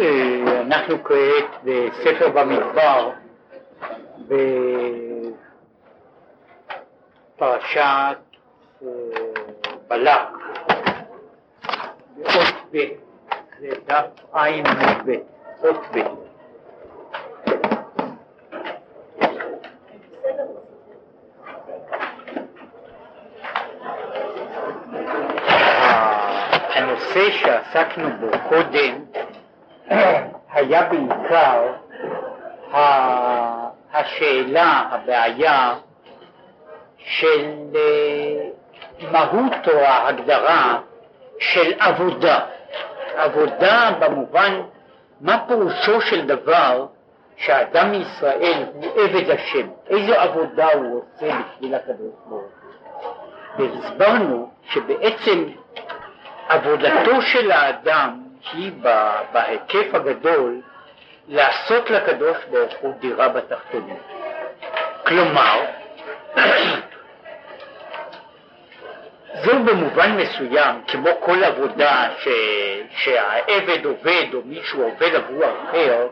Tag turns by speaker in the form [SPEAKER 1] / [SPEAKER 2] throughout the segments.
[SPEAKER 1] אה, אנחנו כעת בספר במדבר, בפרשת אה, בלק, באות ב', זה דף ע"ב, אות ב'. הנושא שעסקנו בו קודם היה בעיקר השאלה, הבעיה של אה, מהות או ההגדרה של עבודה. עבודה במובן, מה פירושו של דבר שאדם מישראל הוא עבד השם, איזו עבודה הוא עושה בשביל הקדוש ברוך הוא. והסברנו שבעצם עבודתו של האדם היא בהיקף הגדול לעשות לקדוש ברוך הוא דירה בתחתונים. כלומר, זו במובן מסוים, כמו כל עבודה ש... שהעבד עובד או מישהו עובד עבור אחר,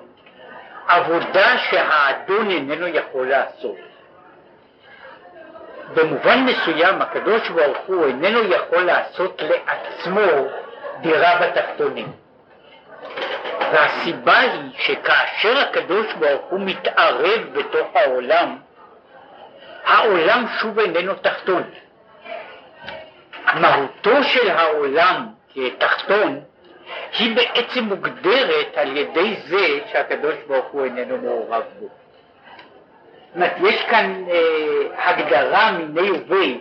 [SPEAKER 1] עבודה שהאדון איננו יכול לעשות. במובן מסוים הקדוש ברוך הוא איננו יכול לעשות לעצמו דירה בתחתונים. והסיבה היא שכאשר הקדוש ברוך הוא מתערב בתוך העולם, העולם שוב איננו תחתון. מהותו של העולם כתחתון היא בעצם מוגדרת על ידי זה שהקדוש ברוך הוא איננו מעורב בו. זאת אומרת, יש כאן אה, הגדרה מיני ובי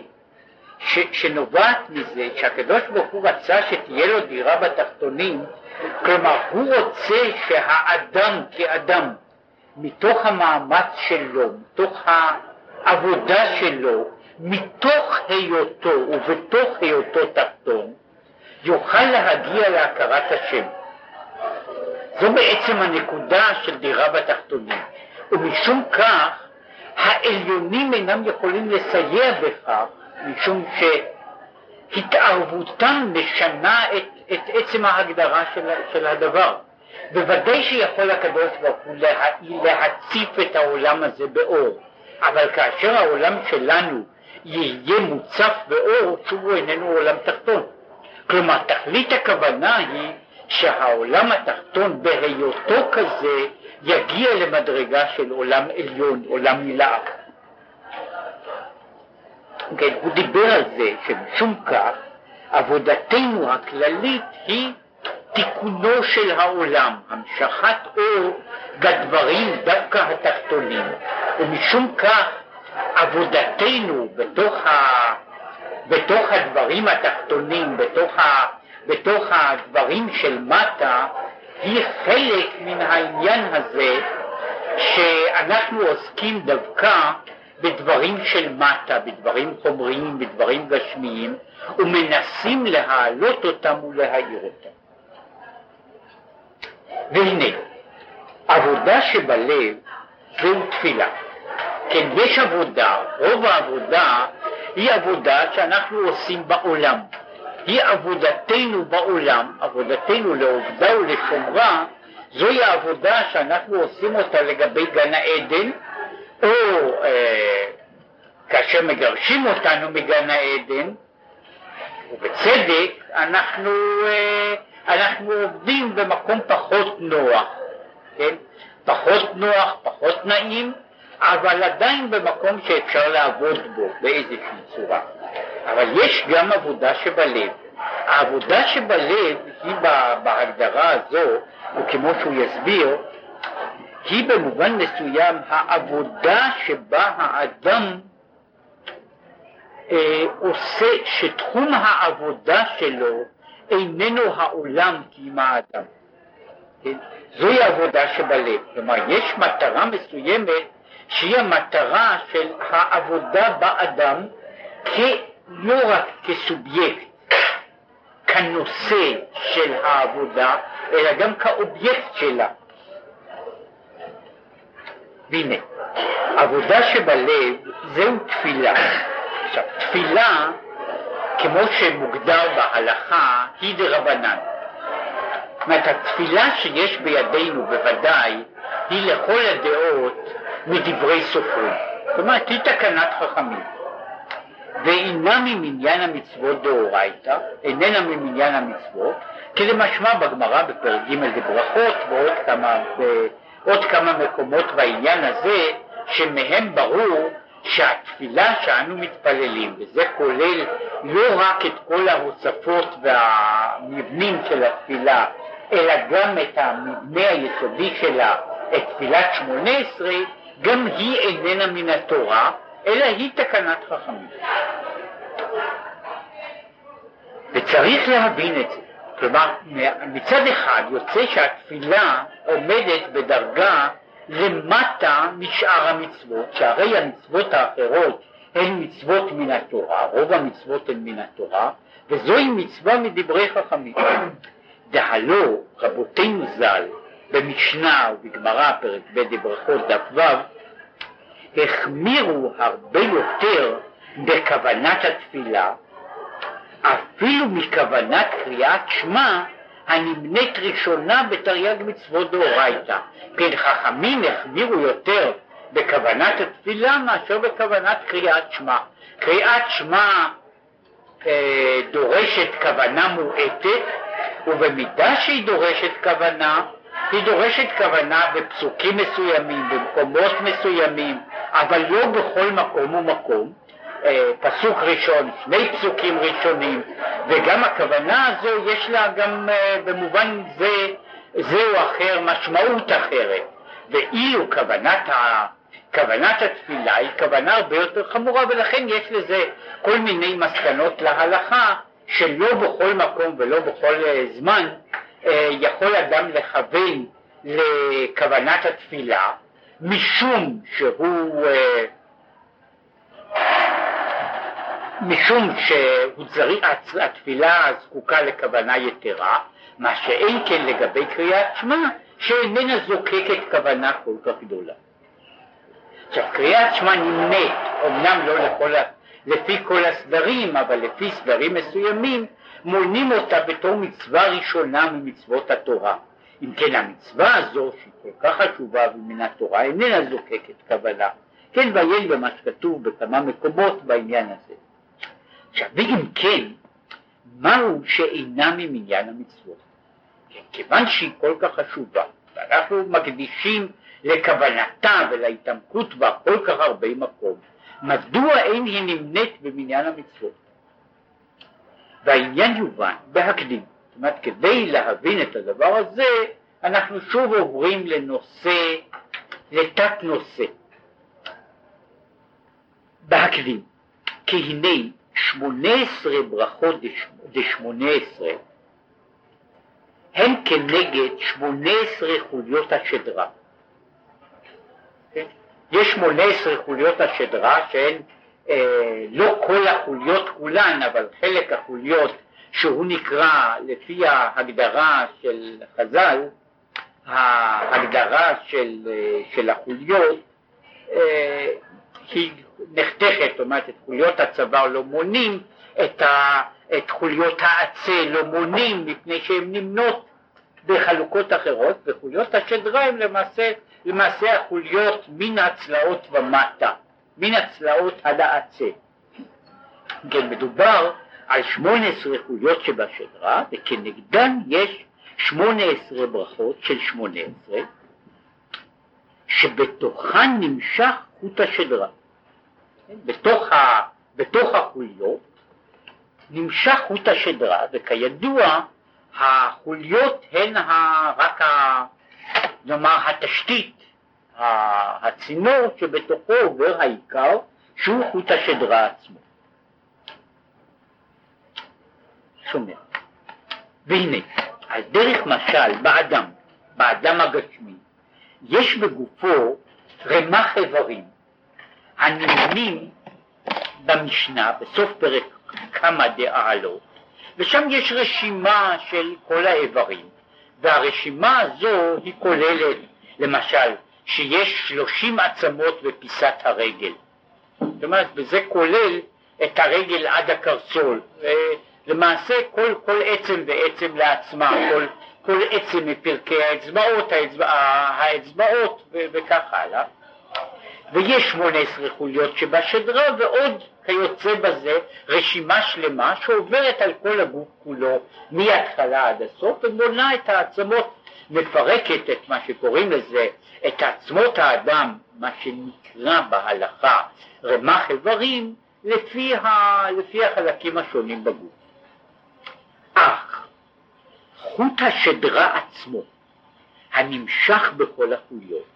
[SPEAKER 1] שנובעת מזה שהקדוש ברוך הוא רצה שתהיה לו דירה בתחתונים, כלומר הוא רוצה שהאדם כאדם, מתוך המאמץ שלו, מתוך העבודה שלו, מתוך היותו ובתוך היותו תחתון, יוכל להגיע להכרת השם. זו בעצם הנקודה של דירה בתחתונים, ומשום כך העליונים אינם יכולים לסייע בכך משום שהתערבותם משנה את, את עצם ההגדרה של, של הדבר. בוודאי שיכול הקדוש ברוך הוא לה, להציף את העולם הזה באור, אבל כאשר העולם שלנו יהיה מוצף באור, שוב איננו עולם תחתון. כלומר, תכלית הכוונה היא שהעולם התחתון בהיותו כזה יגיע למדרגה של עולם עליון, עולם נלאה. כן, הוא דיבר על זה שמשום כך עבודתנו הכללית היא תיקונו של העולם, המשכת אור בדברים דווקא התחתונים, ומשום כך עבודתנו בתוך, ה, בתוך הדברים התחתונים, בתוך, ה, בתוך הדברים של מטה, היא חלק מן העניין הזה שאנחנו עוסקים דווקא בדברים של מטה, בדברים חומריים, בדברים גשמיים, ומנסים להעלות אותם ולהאיר אותם. והנה, עבודה שבלב זהו תפילה. כן, יש עבודה, רוב העבודה היא עבודה שאנחנו עושים בעולם. היא עבודתנו בעולם, עבודתנו לעובדה ולשומרה, זוהי העבודה שאנחנו עושים אותה לגבי גן העדן, או אה, כאשר מגרשים אותנו מגן העדן, ובצדק, אנחנו, אה, אנחנו עובדים במקום פחות נוח, כן? פחות נוח, פחות נעים, אבל עדיין במקום שאפשר לעבוד בו באיזושהי צורה. אבל יש גם עבודה שבלב. העבודה שבלב היא בהגדרה הזו, וכמו שהוא יסביר, היא במובן מסוים העבודה שבה האדם אה, עושה, שתחום העבודה שלו איננו העולם כי אם האדם. כן? זוהי עבודה שבלב. כלומר, יש מטרה מסוימת שהיא המטרה של העבודה באדם לא רק כסובייקט, כנושא של העבודה, אלא גם כאובייקט שלה. והנה, עבודה שבלב זהו תפילה. עכשיו, תפילה, כמו שמוגדר בהלכה, היא דרבנן. אומרת, התפילה שיש בידינו בוודאי היא לכל הדעות מדברי סופרים. זאת אומרת, היא תקנת חכמים. ואינה ממניין המצוות דאורייתא, איננה ממניין המצוות, כדמשמע בגמרא בפרק ג' בברכות ועוד כמה, בעוד כמה מקומות בעניין הזה, שמהם ברור שהתפילה שאנו מתפללים, וזה כולל לא רק את כל ההוספות והמבנים של התפילה, אלא גם את המבנה היסודי שלה, את תפילת שמונה עשרה, גם היא איננה מן התורה, אלא היא תקנת חכמים. וצריך להבין את זה. כלומר, מצד אחד יוצא שהתפילה עומדת בדרגה למטה משאר המצוות, שהרי המצוות האחרות הן מצוות מן התורה, רוב המצוות הן מן התורה, וזוהי מצווה מדברי חכמים. דהלו רבותינו ז"ל במשנה ובגמרא פרק ב' בברכות דף ו' החמירו הרבה יותר בכוונת התפילה אפילו מכוונת קריאת שמע הנמנית ראשונה בתרי"ג מצוות דאורייתא. כן, חכמים החמירו יותר בכוונת התפילה מאשר בכוונת קריאת שמע. קריאת שמע אה, דורשת כוונה מועטת, ובמידה שהיא דורשת כוונה, היא דורשת כוונה בפסוקים מסוימים, במקומות מסוימים, אבל לא בכל מקום ומקום. אה, פסוק ראשון, שני פסוקים ראשונים, וגם הכוונה הזו יש לה גם אה, במובן זה, זה או אחר משמעות אחרת, ואילו כוונת, ה, כוונת התפילה היא כוונה הרבה יותר חמורה ולכן יש לזה כל מיני מסקנות להלכה שלא בכל מקום ולא בכל אה, זמן יכול אדם לכוון לכוונת התפילה משום שהוא משום שהתפילה זקוקה לכוונה יתרה, מה שאין כן לגבי קריאת שמע, שאיננה זוקקת כוונה כל כך גדולה. עכשיו, קריאת שמע נמנית, אמנם לא לכל, לפי כל הסדרים, אבל לפי סדרים מסוימים, מונים אותה בתור מצווה ראשונה ממצוות התורה. אם כן, המצווה הזו, שהיא כל כך חשובה ומן התורה, איננה זוקקת כוונה. כן, ועיין במה שכתוב בכמה מקומות בעניין הזה. עכשיו, ואם כן, מהו שאינה ממניין המצוות? כן, כיוון שהיא כל כך חשובה, ואנחנו מקדישים לכוונתה ולהתעמקות בה כל כך הרבה מקום, מדוע אין היא נמנית במניין המצוות? והעניין יובן בהקדים. זאת אומרת, כדי להבין את הדבר הזה, אנחנו שוב עוברים לנושא, לתת נושא. בהקדים, כי הנה שמונה עשרה ברכות דשמונה עשרה הם כנגד שמונה עשרה חוליות השדרה. יש שמונה עשרה חוליות השדרה שהן אה, לא כל החוליות כולן, אבל חלק החוליות שהוא נקרא לפי ההגדרה של חז"ל, ההגדרה של, אה, של החוליות אה, היא נחתכת, זאת אומרת את חוליות הצוואר לא מונים, את, ה, את חוליות העצה לא מונים מפני שהן נמנות בחלוקות אחרות, וחוליות השדרה הן למעשה, למעשה החוליות מן הצלעות ומטה, מן הצלעות עד העצה. כן, מדובר על 18 חוליות שבשדרה, וכנגדן יש 18 ברכות של 18, שבתוכה נמשך חוט השדרה. כן, בתוך, ה, בתוך החוליות נמשך חוט השדרה, וכידוע החוליות הן ה, רק ה, נאמר התשתית, הצינור שבתוכו עובר העיקר, שהוא חוט השדרה עצמו. שומע. והנה, על דרך משל באדם, באדם הגשמי, יש בגופו רמ"ח איברים הנמנים במשנה, בסוף פרק כמה דאהלות, ושם יש רשימה של כל האיברים, והרשימה הזו היא כוללת, למשל, שיש שלושים עצמות בפיסת הרגל. זאת אומרת, וזה כולל את הרגל עד הקרסול. למעשה כל, כל עצם ועצם לעצמה, כל, כל עצם מפרקי האצבעות, האצבע, האצבעות וכך הלאה. ויש 18 חוליות שבשדרה ועוד כיוצא בזה רשימה שלמה שעוברת על כל הגוף כולו מההתחלה עד הסוף ובונה את העצמות, מפרקת את מה שקוראים לזה, את עצמות האדם, מה שנקרא בהלכה רמ"ח איברים, לפי, ה, לפי החלקים השונים בגוף. אך חוט השדרה עצמו, הנמשך בכל החוליות,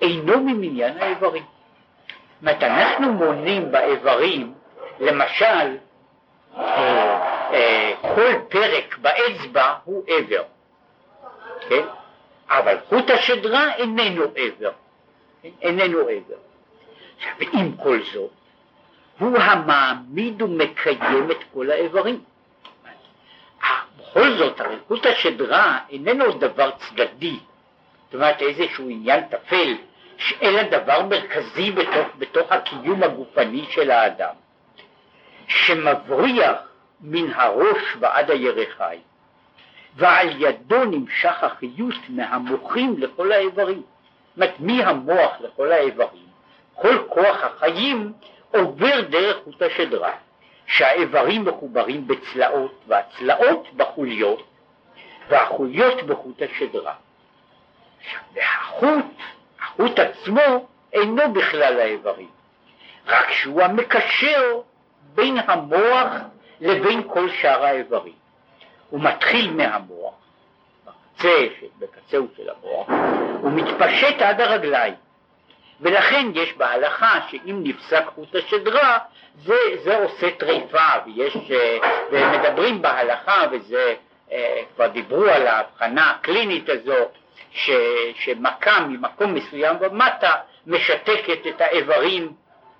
[SPEAKER 1] אינו ממניין האיברים. זאת אומרת, אנחנו מונים באיברים, למשל, אה, אה, כל פרק באצבע הוא איבר, כן? אבל חוט השדרה איננו איבר, כן? איננו איבר. עכשיו, ועם כל זאת, הוא המעמיד ומקיים את כל האיברים. בכל זאת, הרי חוט השדרה איננו דבר צדדי, זאת אומרת איזשהו עניין טפל, אלא דבר מרכזי בתוך, בתוך הקיום הגופני של האדם, שמבריח מן הראש ועד הירכיים, ועל ידו נמשך החיות מהמוחים לכל האיברים. זאת אומרת, מהמוח לכל האיברים, כל כוח החיים עובר דרך חוט השדרה, שהאיברים מחוברים בצלעות, והצלעות בחוליות, והחוליות בחוט השדרה. והחוט, החוט עצמו אינו בכלל האיברים, רק שהוא המקשר בין המוח לבין כל שאר האיברים. הוא מתחיל מהמוח, בקצה, בקצהו של המוח, הוא מתפשט עד הרגליים. ולכן יש בהלכה שאם נפסק חוט השדרה זה, זה עושה טריפה ויש, אה, ומדברים בהלכה וזה אה, כבר דיברו על ההבחנה הקלינית הזו ש, שמכה ממקום מסוים ומטה משתקת את האיברים.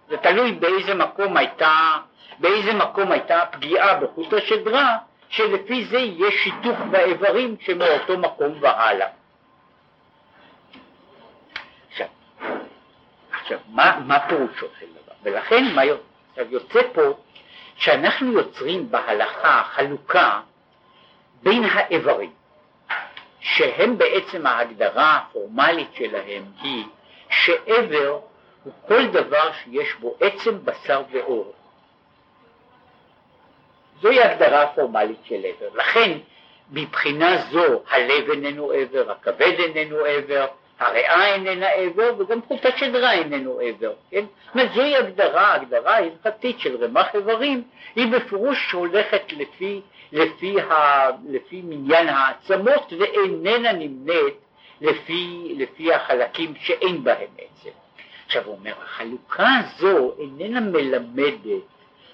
[SPEAKER 1] זה תלוי באיזה מקום הייתה באיזה מקום הייתה הפגיעה בחוט השדרה שלפי זה יש שיתוף באיברים שמאותו מקום והלאה עכשיו, מה, מה פירושו של דבר? ולכן מה עכשיו יוצא פה שאנחנו יוצרים בהלכה חלוקה בין האיברים, שהם בעצם ההגדרה הפורמלית שלהם היא שאיבר הוא כל דבר שיש בו עצם, בשר ואור. זוהי ההגדרה הפורמלית של עבר. לכן מבחינה זו הלב איננו עבר, הכבד איננו עבר, הריאה איננה עבר וגם חוט השדרה איננו עבר, כן? זאת אומרת זוהי הגדרה, הגדרה הלכתית של רמ"ח איברים היא בפירוש שהולכת לפי, לפי, ה, לפי מניין העצמות ואיננה נמנית לפי, לפי החלקים שאין בהם עצם. עכשיו הוא אומר, החלוקה הזו איננה מלמדת,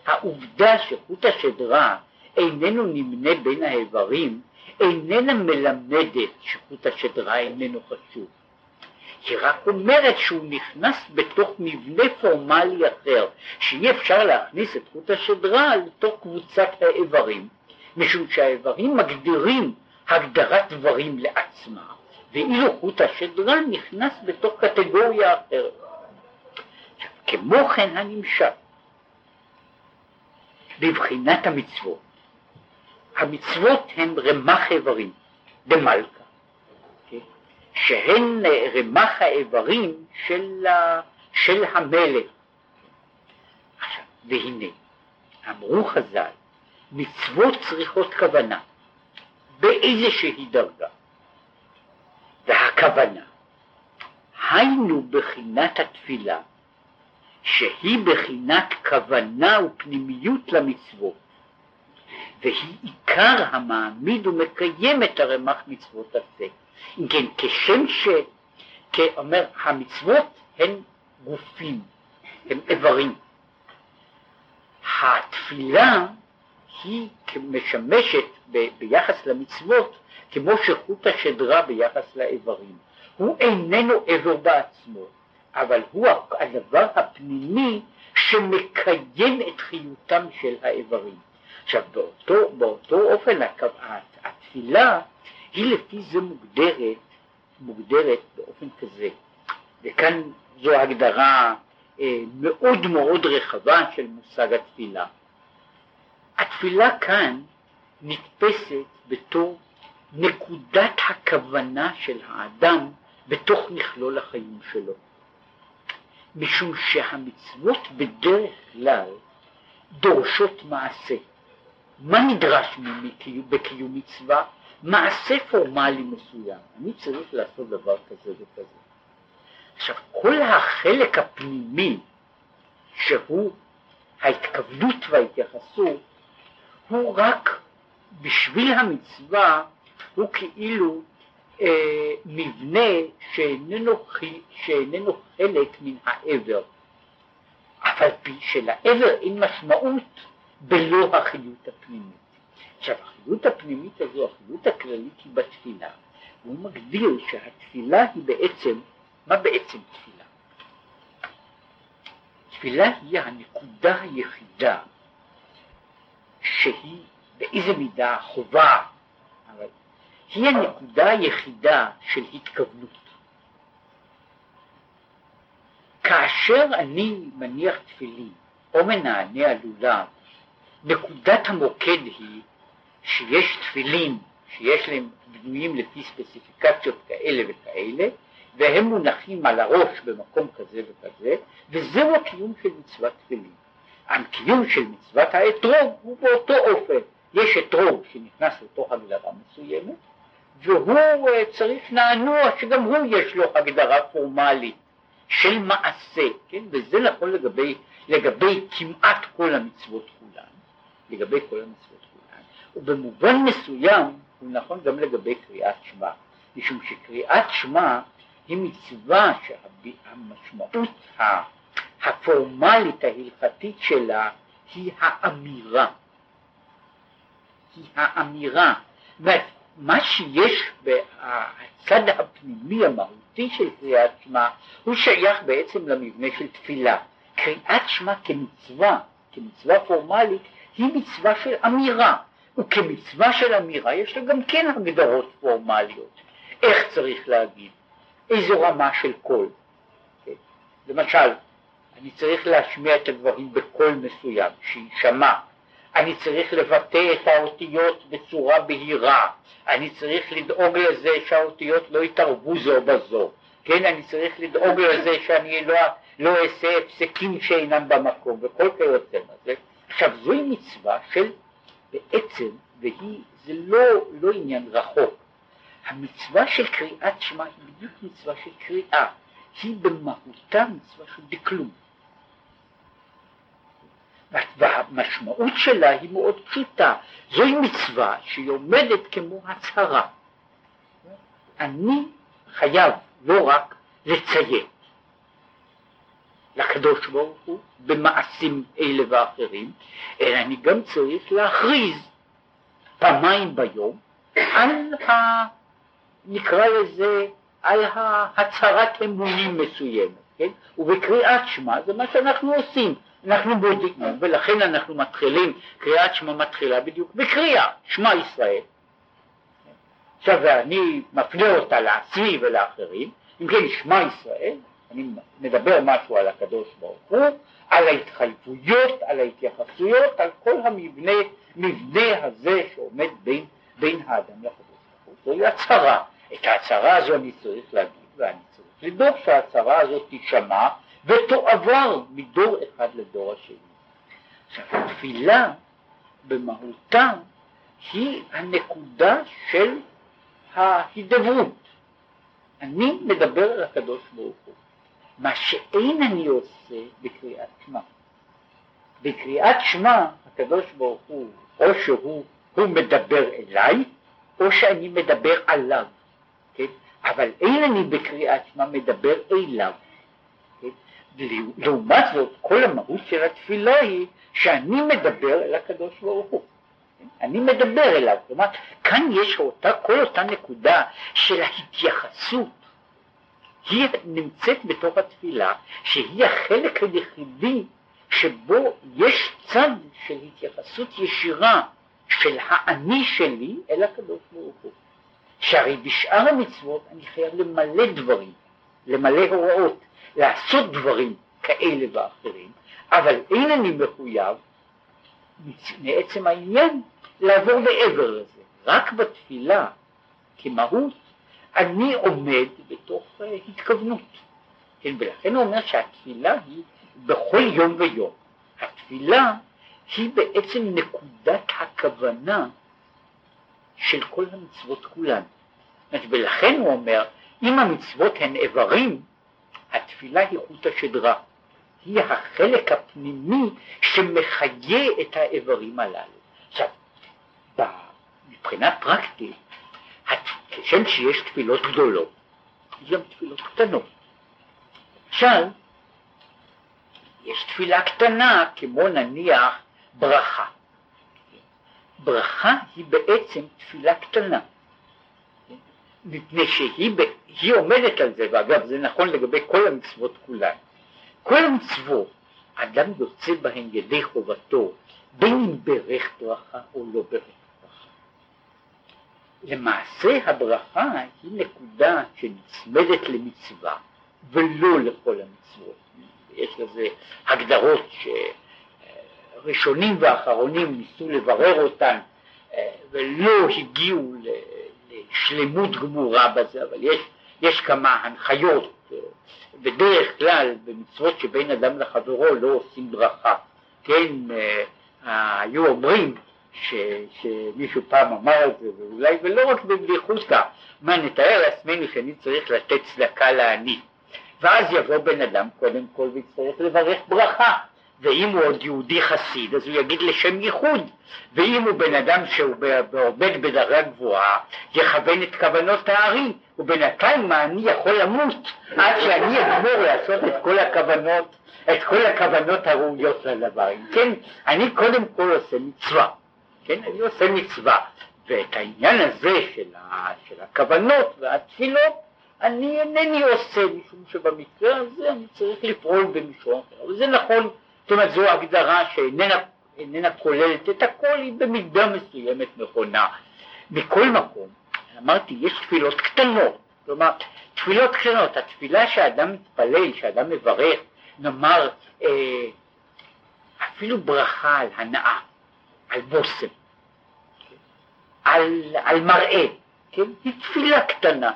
[SPEAKER 1] העובדה שחוט השדרה איננו נמנה בין האיברים איננה מלמדת שחוט השדרה איננו חשוב. היא רק אומרת שהוא נכנס בתוך מבנה פורמלי אחר, שאי אפשר להכניס את חוט השדרה לתוך קבוצת האיברים, משום שהאיברים מגדירים הגדרת דברים לעצמם, ואילו חוט השדרה נכנס בתוך קטגוריה אחרת. כמו כן הנמשל, בבחינת המצוות. המצוות הן רמ"ח איברים, דמלכה. שהן רמ"ח האיברים של, של המלך. עכשיו, והנה, אמרו חז"ל, מצוות צריכות כוונה, באיזושהי דרגה. והכוונה, היינו בחינת התפילה, שהיא בחינת כוונה ופנימיות למצוות, והיא עיקר המעמיד ומקיים את הרמ"ח מצוות הזה. כן, כשם ש... כאומר, המצוות הן גופים, הן איברים. התפילה היא משמשת ב, ביחס למצוות כמו שחוט השדרה ביחס לאיברים. הוא איננו איבר בעצמו, אבל הוא הדבר הפנימי שמקיים את חיותם של האיברים. עכשיו באותו, באותו אופן התפילה היא לפי זה מוגדרת, מוגדרת באופן כזה, וכאן זו הגדרה אה, מאוד מאוד רחבה של מושג התפילה. התפילה כאן נתפסת בתור נקודת הכוונה של האדם בתוך מכלול החיים שלו. משום שהמצוות בדרך כלל דורשות מעשה. מה נדרש בקיום מצווה? מעשה פורמלי מסוים. אני צריך לעשות דבר כזה וכזה. עכשיו, כל החלק הפנימי שהוא ההתכוונות וההתייחסות הוא רק בשביל המצווה הוא כאילו אה, מבנה שאיננו, שאיננו חלק מן העבר, אף על פי שלעבר אין משמעות בלא החיות הפנימית. עכשיו החיות הפנימית הזו, החיות הכללית היא בתפילה, והוא מגדיר שהתפילה היא בעצם, מה בעצם תפילה? תפילה היא הנקודה היחידה שהיא באיזה מידה חובה, אבל היא הנקודה היחידה של התכוונות. כאשר אני מניח תפילין או מנענע לולב, נקודת המוקד היא שיש תפילין שיש להם בנויים לפי ספציפיקציות כאלה וכאלה, והם מונחים על הראש במקום כזה וכזה, וזהו הקיום של מצוות תפילין. הקיום של מצוות האתרוג הוא באותו אופן. יש אתרוג שנכנס לתוך הגדרה מסוימת, והוא אה, צריך נענוע שגם הוא יש לו הגדרה פורמלית של מעשה, כן? וזה נכון לגבי, לגבי כמעט כל המצוות כולן, לגבי כל המצוות ובמובן מסוים הוא נכון גם לגבי קריאת שמע, משום שקריאת שמע היא מצווה שהמשמעות הפורמלית ההלכתית שלה היא האמירה, היא האמירה, מה שיש בצד הפנימי המהותי של קריאת שמע הוא שייך בעצם למבנה של תפילה. קריאת שמע כמצווה, כמצווה פורמלית, היא מצווה של אמירה, וכמצווה של אמירה יש לה גם כן הגדרות פורמליות. איך צריך להגיד? איזו רמה של קול. כן? למשל, אני צריך להשמיע את הדברים בקול מסוים, שיישמע. אני צריך לבטא את האותיות בצורה בהירה, אני צריך לדאוג לזה שהאותיות לא יתערבו זו בזו, כן, אני צריך לדאוג לזה שאני לא, לא אעשה הפסקים שאינם במקום וכל כיוצא בזה. עכשיו זוהי מצווה של בעצם, והיא, זה לא, לא עניין רחוק, המצווה של קריאת שמע היא בדיוק מצווה של קריאה, היא במהותה מצווה של דקלום. והמשמעות שלה היא מאוד פשוטה, זוהי מצווה שהיא עומדת כמו הצהרה. אני חייב לא רק לציית לקדוש ברוך הוא במעשים אלה ואחרים, אלא אני גם צריך להכריז פעמיים ביום על ה... נקרא לזה, על הצהרת אמונים מסוימת, כן? ובקריאת שמע זה מה שאנחנו עושים. אנחנו בודקים, ולכן אנחנו מתחילים, קריאת שמע מתחילה בדיוק בקריאה, שמע ישראל. עכשיו ואני מפנה אותה לעצמי ולאחרים, אם כן שמע ישראל, אני מדבר משהו על הקדוש ברוך הוא, על ההתחייבויות, על ההתייחסויות, על כל המבנה, מבנה הזה שעומד בין, בין האדם לקדוש ברוך הוא. זוהי הצהרה. את ההצהרה הזו אני צריך להגיד, ואני צריך לדאוג שההצהרה הזאת תישמע ותועבר מדור אחד לדור השני. עכשיו התפילה במהותה היא הנקודה של ההידברות. אני מדבר על הקדוש ברוך הוא. מה שאין אני עושה בקריאת שמע. בקריאת שמע הקדוש ברוך הוא או שהוא הוא מדבר אליי או שאני מדבר עליו, כן? אבל אין אני בקריאת שמע מדבר אליו. לעומת זאת, כל המהות של התפילה היא שאני מדבר אל הקדוש ברוך הוא. אני מדבר אליו, כלומר, כאן יש אותה, כל אותה נקודה של ההתייחסות, היא נמצאת בתוך התפילה, שהיא החלק היחידי שבו יש צד של התייחסות ישירה של האני שלי אל הקדוש ברוך הוא. שהרי בשאר המצוות אני חייב למלא דברים, למלא הוראות, לעשות דברים כאלה ואחרים, אבל אין אני מחויב מעצם העניין לעבור מעבר לזה. רק בתפילה כמהות, אני עומד בתוך התכוונות. כן, ולכן הוא אומר שהתפילה היא בכל יום ויום. התפילה היא בעצם נקודת הכוונה של כל המצוות כולן. ולכן הוא אומר, אם המצוות הן איברים, התפילה היא חוט השדרה. היא החלק הפנימי שמחיה את האיברים הללו. עכשיו, מבחינה פרקטית, כשם שיש תפילות גדולות, יש גם תפילות קטנות. למשל, יש תפילה קטנה, כמו נניח ברכה. ברכה היא בעצם תפילה קטנה. מפני שהיא עומדת על זה, ואגב זה נכון לגבי כל המצוות כולן. כל המצוות, אדם יוצא בהן ידי חובתו, בין אם ברך ברכה או לא ברך. למעשה הברכה היא נקודה שנצמדת למצווה ולא לכל המצוות. יש לזה הגדרות שראשונים ואחרונים ניסו לברר אותן ולא הגיעו לשלמות גמורה בזה, אבל יש, יש כמה הנחיות. בדרך כלל במצוות שבין אדם לחברו לא עושים ברכה. כן, אה, היו אומרים ש, שמישהו פעם אמר את זה, ואולי ולא רק בבדיחותא, מה נתאר לעצמנו שאני צריך לתת צדקה לעני. ואז יבוא בן אדם קודם כל ויצטרך לברך ברכה. ואם הוא עוד יהודי חסיד, אז הוא יגיד לשם ייחוד, ואם הוא בן אדם שהוא עובד בדרגה גבוהה, יכוון את כוונות הארי, ובינתיים אני יכול למות עד שאני אגמור לעשות את כל הכוונות, את כל הכוונות הראויות לדבר. כן, אני קודם כל עושה מצווה, כן, אני עושה מצווה, ואת העניין הזה של, ה, של הכוונות והתפילות, אני אינני עושה, משום שבמקרה הזה אני צריך לפעול במישור אחר, אבל זה נכון זאת אומרת זו הגדרה שאיננה כוללת את הכל, היא במידה מסוימת נכונה. מכל מקום, אמרתי, יש תפילות קטנות, כלומר, תפילות קטנות, התפילה שאדם מתפלל, שאדם מברך, נאמר, אה, אפילו ברכה על הנאה, על בושם, על, על מראה, כן? היא תפילה קטנה,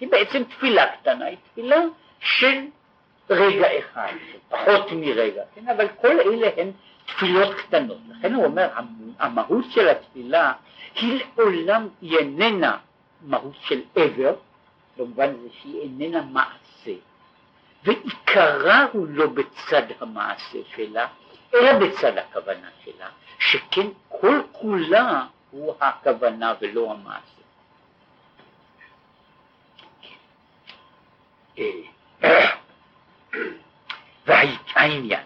[SPEAKER 1] היא בעצם תפילה קטנה, היא תפילה של רגע אחד, פחות מרגע, כן? אבל כל אלה הן תפילות קטנות. לכן הוא אומר, המהות של התפילה היא לעולם, היא איננה מהות של עבר, במובן הזה שהיא איננה מעשה, ועיקרה הוא לא בצד המעשה שלה, אלא בצד הכוונה שלה, שכן כל כולה הוא הכוונה ולא המעשה. והעניין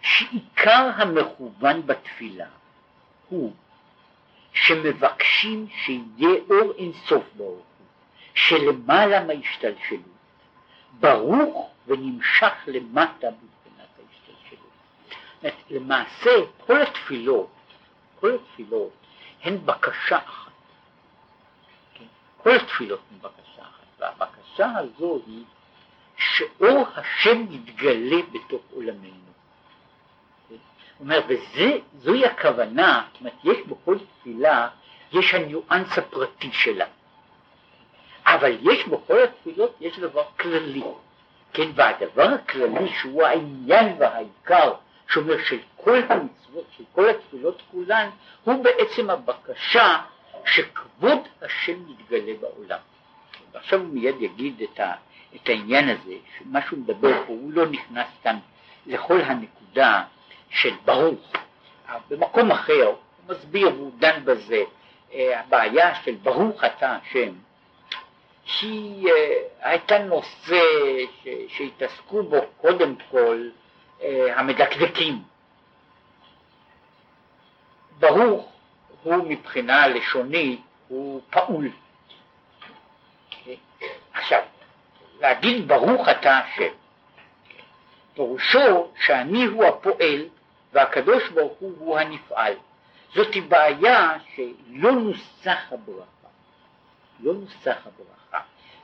[SPEAKER 1] שעיקר המכוון בתפילה הוא שמבקשים שיהיה אור אינסוף ברוך הוא, שלמעלה מההשתלשלות, ברוך ונמשך למטה ההשתלשלות. למעשה כל התפילות, כל התפילות הן בקשה אחת. כן? כל התפילות הן בקשה אחת, והבקשה הזו היא שאור השם יתגלה בתוך עולמנו. הוא אומר, וזוהי הכוונה, זאת אומרת, יש בכל תפילה, יש הניואנס הפרטי שלה. אבל יש בכל התפילות, יש דבר כללי. כן, והדבר הכללי שהוא העניין והעיקר, שאומר של כל המצוות, של כל התפילות כולן, הוא בעצם הבקשה שכבוד השם יתגלה בעולם. ועכשיו הוא מיד יגיד את ה... את העניין הזה, שמה שהוא מדבר פה, הוא לא נכנס כאן לכל הנקודה של ברוך. במקום אחר הוא מסביר והוא דן בזה, אה, הבעיה של ברוך אתה השם, היא אה, הייתה נושא שהתעסקו בו קודם כל המדקדקים. ברוך הוא מבחינה לשונית הוא פעול. עכשיו, להגיד ברוך אתה השם. פירושו שאני הוא הפועל והקדוש ברוך הוא הוא הנפעל. זאת בעיה שלא נוסח הברכה, לא נוסח הברכה,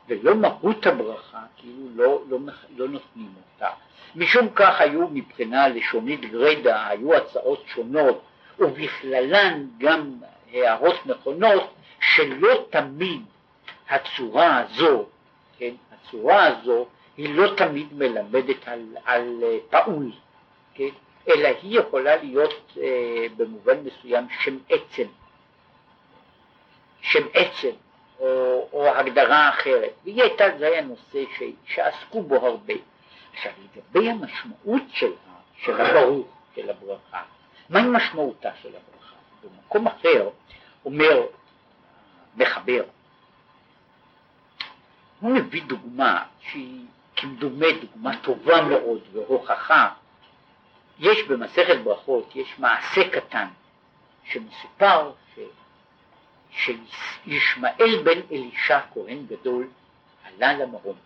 [SPEAKER 1] ולא מהות הברכה, כאילו לא, לא, לא נותנים אותה. משום כך היו מבחינה לשונית גרידא, היו הצעות שונות, ובכללן גם הערות נכונות, שלא תמיד הצורה הזו, כן, הצורה הזו היא לא תמיד מלמדת על, על uh, פעול, כן, אלא היא יכולה להיות uh, במובן מסוים שם עצם, שם עצם, או, או הגדרה אחרת, והיא הייתה, זה היה נושא ש, שעסקו בו הרבה. עכשיו לגבי המשמעות של, של הברוך, של הברכה, מהי משמעותה של הברכה? במקום אחר אומר מחבר, הוא מביא דוגמה שהיא כמדומה דוגמה טובה מאוד והוכחה, יש במסכת ברכות, יש מעשה קטן שמסופר. שישמעאל בן אלישע כהן גדול עלה למרום.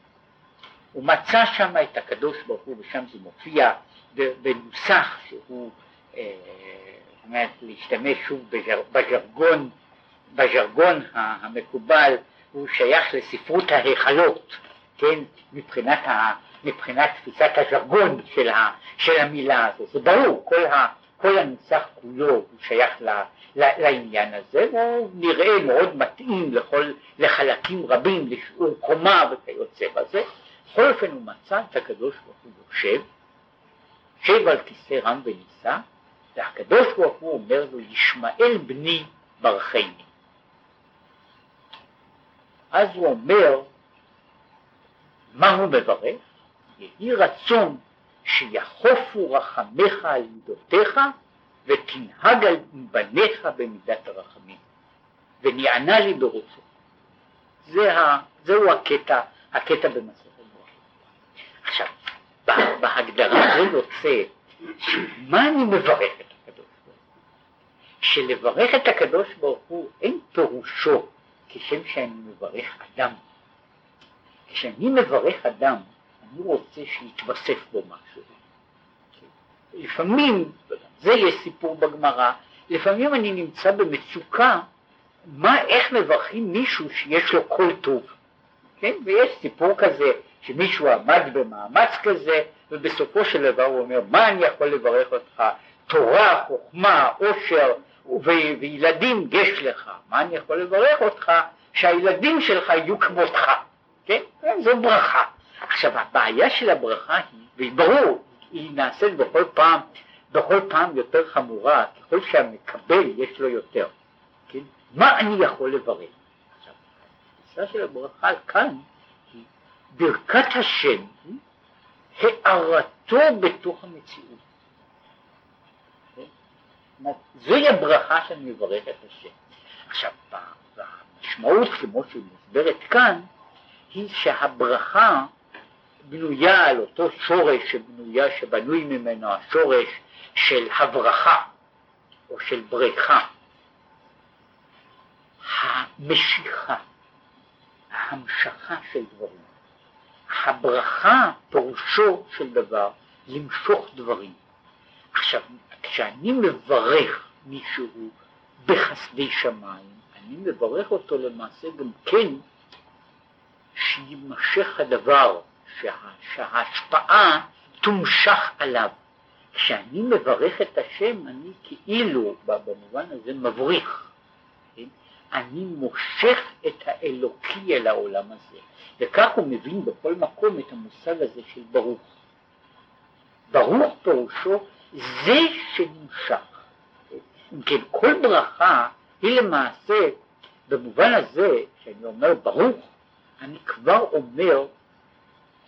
[SPEAKER 1] הוא מצא שם את הקדוש ברוך הוא ושם זה מופיע בנוסח שהוא, אה, אומרת, להשתמש שוב בז'ר, בז'רגון, בז'רגון המקובל, הוא שייך לספרות ההיכלות, כן, מבחינת, ה, מבחינת תפיסת הז'רגון של, ה, של המילה הזו, זה ברור, כל, ה, כל הנוסח כולו הוא שייך ל, ל, לעניין הזה, והוא נראה מאוד מתאים לכל, לחלקים רבים, לשיעור קומה וכיוצא בזה, בכל אופן הוא מצא את הקדוש ברוך הוא יושב, יושב על כיסא רם ונישא, והקדוש ברוך הוא אומר לו, ישמעאל בני ברכני. אז הוא אומר, מה הוא מברך? יהי רצון שיחופו רחמך על מידותיך ותנהג על בניך במידת הרחמים, ונענה לי בראשו. זה ה, זהו הקטע, הקטע במסכת עכשיו, בהגדרה זה יוצא, מה אני מברך את הקדוש ברוך הוא? שלברך את הקדוש ברוך הוא אין פירושו כשם שאני מברך אדם. כשאני מברך אדם, אני רוצה שיתווסף בו משהו. לפעמים, זה יש סיפור בגמרא, לפעמים אני נמצא במצוקה, מה, איך מברכים מישהו שיש לו קול טוב, כן? ויש סיפור כזה שמישהו עמד במאמץ כזה, ובסופו של דבר הוא אומר, מה אני יכול לברך אותך? תורה, חוכמה, עושר וילדים יש לך. מה אני יכול לברך אותך? שהילדים שלך יהיו כמותך. כן? זו ברכה. עכשיו הבעיה של הברכה היא, וברור, היא נעשית בכל פעם, בכל פעם יותר חמורה, ככל שהמקבל יש לו יותר. כן? מה אני יכול לברך? עכשיו, התפיסה של הברכה כאן ברכת השם היא הארתו בתוך המציאות. זוהי הברכה שאני מברך את השם. עכשיו, המשמעות כמו שהיא מוסברת כאן, היא שהברכה בנויה על אותו שורש שבנויה, שבנוי ממנו השורש של הברכה או של בריכה. המשיכה, ההמשכה של דברים. הברכה פירושו של דבר למשוך דברים. עכשיו, כשאני מברך מישהו בחסדי שמיים, אני מברך אותו למעשה גם כן שיימשך הדבר, שה, שההשפעה תומשך עליו. כשאני מברך את השם, אני כאילו, במובן הזה, מבריך. כן? אני מושך את האלוקי אל העולם הזה. וכך הוא מבין בכל מקום את המושג הזה של ברוך. ברוך פירושו זה שנמשך. אם כן, כל ברכה היא למעשה, במובן הזה, שאני אומר ברוך, אני כבר אומר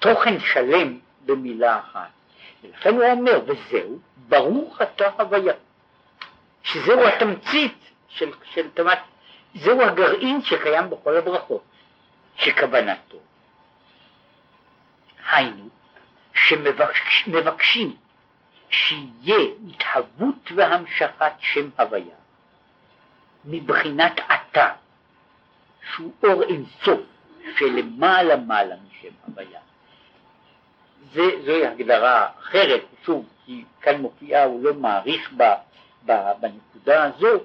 [SPEAKER 1] תוכן שלם במילה אחת. ולכן הוא אומר, וזהו, ברוך אתה הוויה. שזהו התמצית של, של תמת, זהו הגרעין שקיים בכל הברכות. שכוונתו. היינו, שמבקשים שיהיה התהוות והמשכת שם הוויה מבחינת עתה, שהוא אור אינסוף שלמעלה מעלה משם הוויה. זה, זוהי הגדרה אחרת, שוב, כי כאן מופיעה, הוא לא מעריך בה, בה, בנקודה הזו.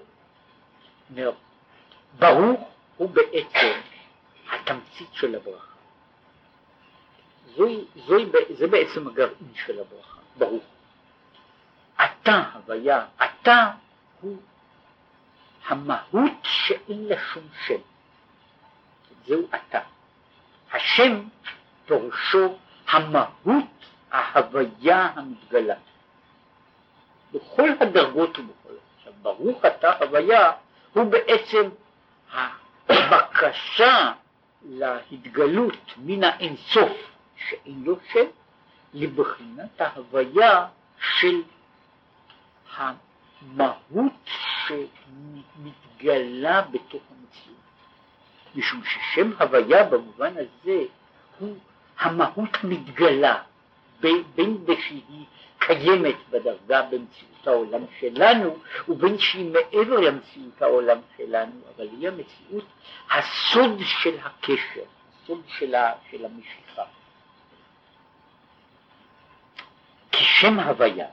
[SPEAKER 1] ברוך הוא בעצם התמצית של הברכה. זוהי, זוהי, זה בעצם הגרעין של הברכה, ברוך. אתה הוויה, אתה הוא המהות שאין לה שום שם. זהו אתה. השם פירושו המהות, ההוויה המתגלה. בכל הדרגות ובכל... עכשיו, ברוך אתה הוויה הוא בעצם הבקשה להתגלות מן האינסוף שאין לו שם לבחינת ההוויה של המהות שמתגלה בתוך המציאות. משום ששם הוויה במובן הזה הוא המהות המתגלה, בין בשהיא קיימת בדרגה במציאות העולם שלנו, ובין שהיא מעבר למציאות העולם שלנו, אבל היא המציאות, הסוד של הקשר, הסוד של, של המשיכה. כי שם הוויה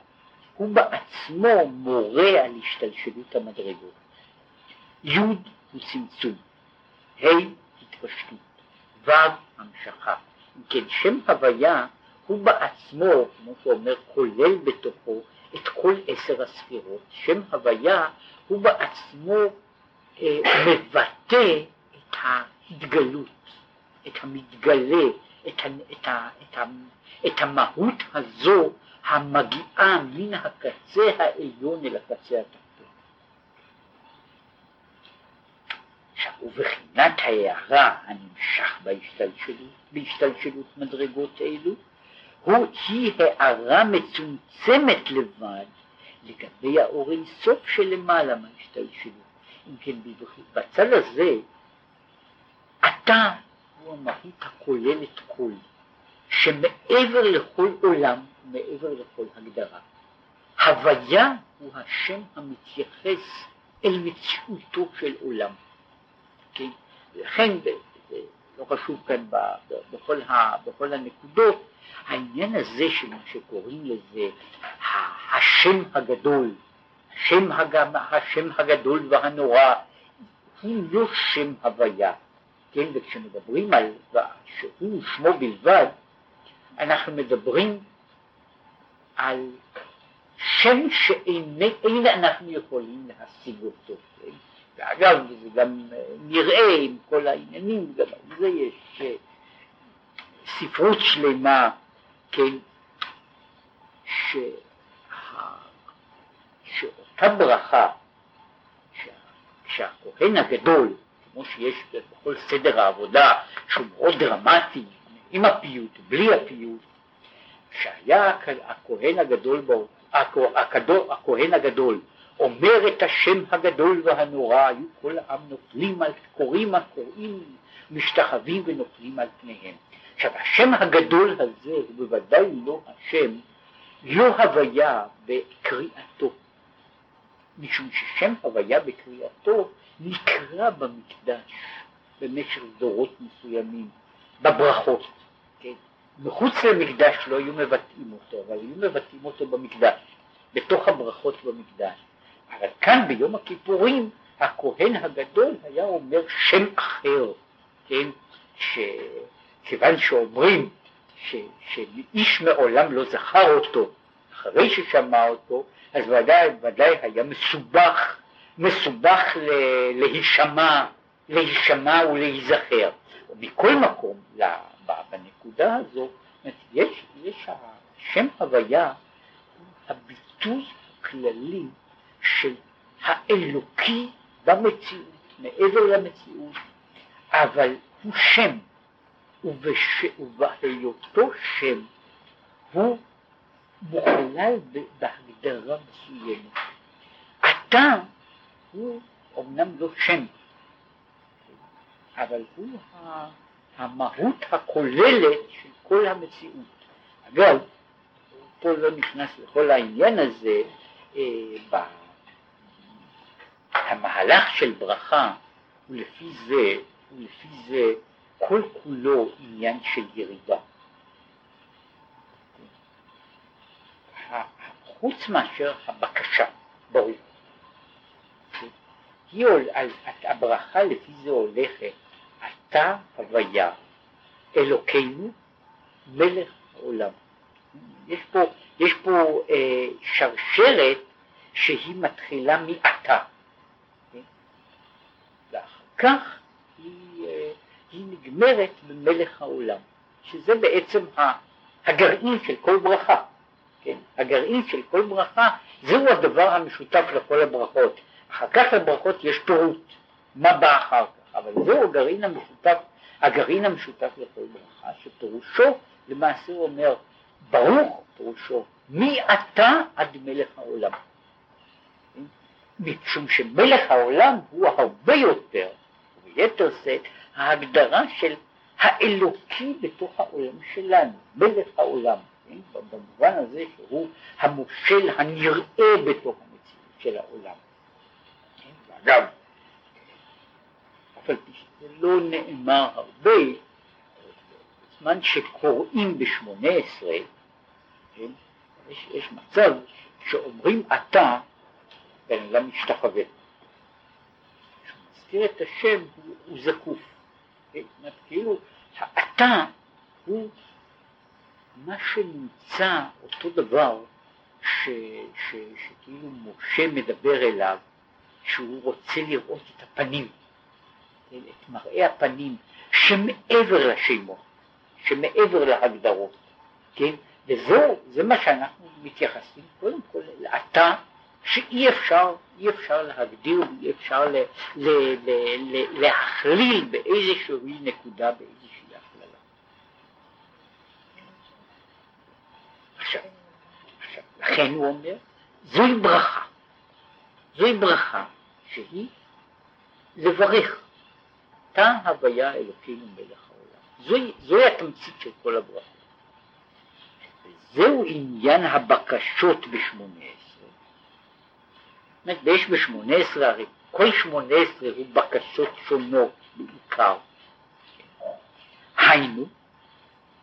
[SPEAKER 1] הוא בעצמו מורה על השתלשלות המדרגות. י' הוא צמצום, ה' התפשטות, ו' המשכה. כן, שם הוויה הוא בעצמו, כמו שאומר, כולל בתוכו את כל עשר הספירות. שם הוויה הוא בעצמו אה, מבטא את ההתגלות, את המתגלה, את, ה, את, ה, את, ה, את המהות הזו המגיעה מן הקצה העליון אל הקצה התחתון. ובחינת ההערה הנמשך בהשתלשלות, מדרגות אלו, הוא, היא הערה מצומצמת לבד לגבי האור אינסוף שלמעלה מההשתלשלות. אם כן, בצד הזה, אתה הוא המהות הכוללת כל, שמעבר לכל עולם, מעבר לכל הגדרה. הוויה הוא השם המתייחס אל מציאותו של עולם. כן? לכן, זה לא חשוב כאן בכל, ה, בכל הנקודות, העניין הזה של מה שקוראים לזה השם הגדול, השם, הג... השם הגדול והנורא, הוא לא שם הוויה, כן, וכשמדברים על שהוא שמו בלבד, אנחנו מדברים על שם שאין אנחנו יכולים להשיג אותו, כן? ואגב, זה גם נראה עם כל העניינים, גם על זה יש ספרות שלמה כן, שה, שאותה ברכה, שה, שהכהן הגדול, כמו שיש בכל סדר העבודה, שהוא מאוד דרמטי, עם הפיוט, בלי הפיוט, שהיה הכהן הגדול, הכהן הגדול אומר את השם הגדול והנורא, היו כל העם נופלים על, קוראים הקוראים, משתחווים ונופלים על פניהם. עכשיו השם הגדול הזה הוא בוודאי לא השם, לא הוויה בקריאתו, משום ששם הוויה בקריאתו נקרא במקדש במשך דורות מסוימים, בברכות, כן? מחוץ למקדש לא היו מבטאים אותו, אבל היו מבטאים אותו במקדש, בתוך הברכות במקדש. אבל כאן ביום הכיפורים הכהן הגדול היה אומר שם אחר, כן? ש... כיוון שאומרים ש, שאיש מעולם לא זכר אותו אחרי ששמע אותו, אז ודאי, ודאי היה מסובך, מסובך ל, להישמע, להישמע ולהיזכר. מכל מקום, בנקודה הזו, יש, יש השם הוויה הביטוי הכללי של האלוקי במציאות, מעבר למציאות, אבל הוא שם, ובש... ובהיותו שם הוא מוכלל בהגדרה מסוימת. אתה הוא אומנם לא שם, אבל הוא המהות הכוללת של כל המציאות. אגב, פה לא נכנס לכל העניין הזה, אה, המהלך של ברכה ולפי זה, ולפי זה כל כולו עניין של ירידה. חוץ מאשר הבקשה, ברור. היא, הברכה לפי זה הולכת, אתה הוויה, אלוקינו, מלך העולם. יש פה, יש פה אה, שרשרת שהיא מתחילה מעתה. כך היא, אה, היא נגמרת במלך העולם, שזה בעצם הגרעין של כל ברכה, כן? הגרעין של כל ברכה זהו הדבר המשותף לכל הברכות, אחר כך לברכות יש פירוט, מה בא אחר כך, אבל זהו הגרעין המשותף, הגרעין המשותף לכל ברכה, שפירושו למעשה הוא אומר ברוך פירושו מעתה עד מלך העולם. משום שמלך העולם הוא הרבה יותר, ביתר שאת, ההגדרה של האלוקי בתוך העולם שלנו, מלך העולם, כן? במובן הזה שהוא המושל הנראה בתוך המציאות של העולם. כן? ואגב, אף על פי שזה לא נאמר הרבה, בזמן שקוראים בשמונה עשרה, כן? יש, יש מצב שאומרים אתה בן אדם משתחווה. מזכיר את השם הוא, הוא זקוף. כן? כאילו האתה הוא מה שנמצא אותו דבר ש, ש, שכאילו משה מדבר אליו שהוא רוצה לראות את הפנים, כן? את מראה הפנים שמעבר לשמות, שמעבר להגדרות, כן? וזהו, זה מה שאנחנו מתייחסים קודם כל לאתה שאי אפשר, אי אפשר להגדיר ואי אפשר ל, ל, ל, ל, להכליל באיזושהי נקודה, באיזושהי הכללה. עכשיו, לכן הוא אומר, זוהי ברכה, זוהי ברכה שהיא לברך, תא הוויה אלוקינו מלך העולם. זוהי, זוהי התמצית של כל הברכות. זהו עניין הבקשות בשמונה עשרה. ויש בשמונה עשרה, הרי כל שמונה עשרה הוא בקשות שונות בעיקר. היינו,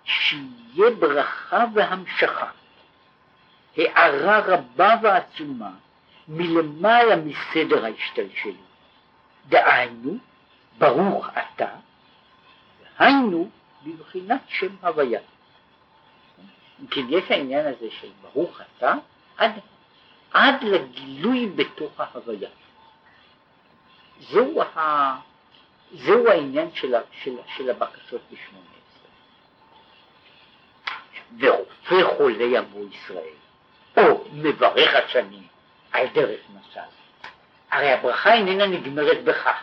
[SPEAKER 1] שיהיה ברכה והמשכה, הערה רבה ועצומה מלמעלה מסדר ההשתלשלות. דהיינו, ברוך אתה, היינו בבחינת שם הוויה. אם כן יש העניין הזה של ברוך אתה עד, עד לגילוי בתוך ההוויה. זהו, ה, זהו העניין של, של, של הבקשות בשמונה עשרה. ורופא חולי עמו ישראל, או מברך השנים על דרך משל. הרי הברכה איננה נגמרת בכך.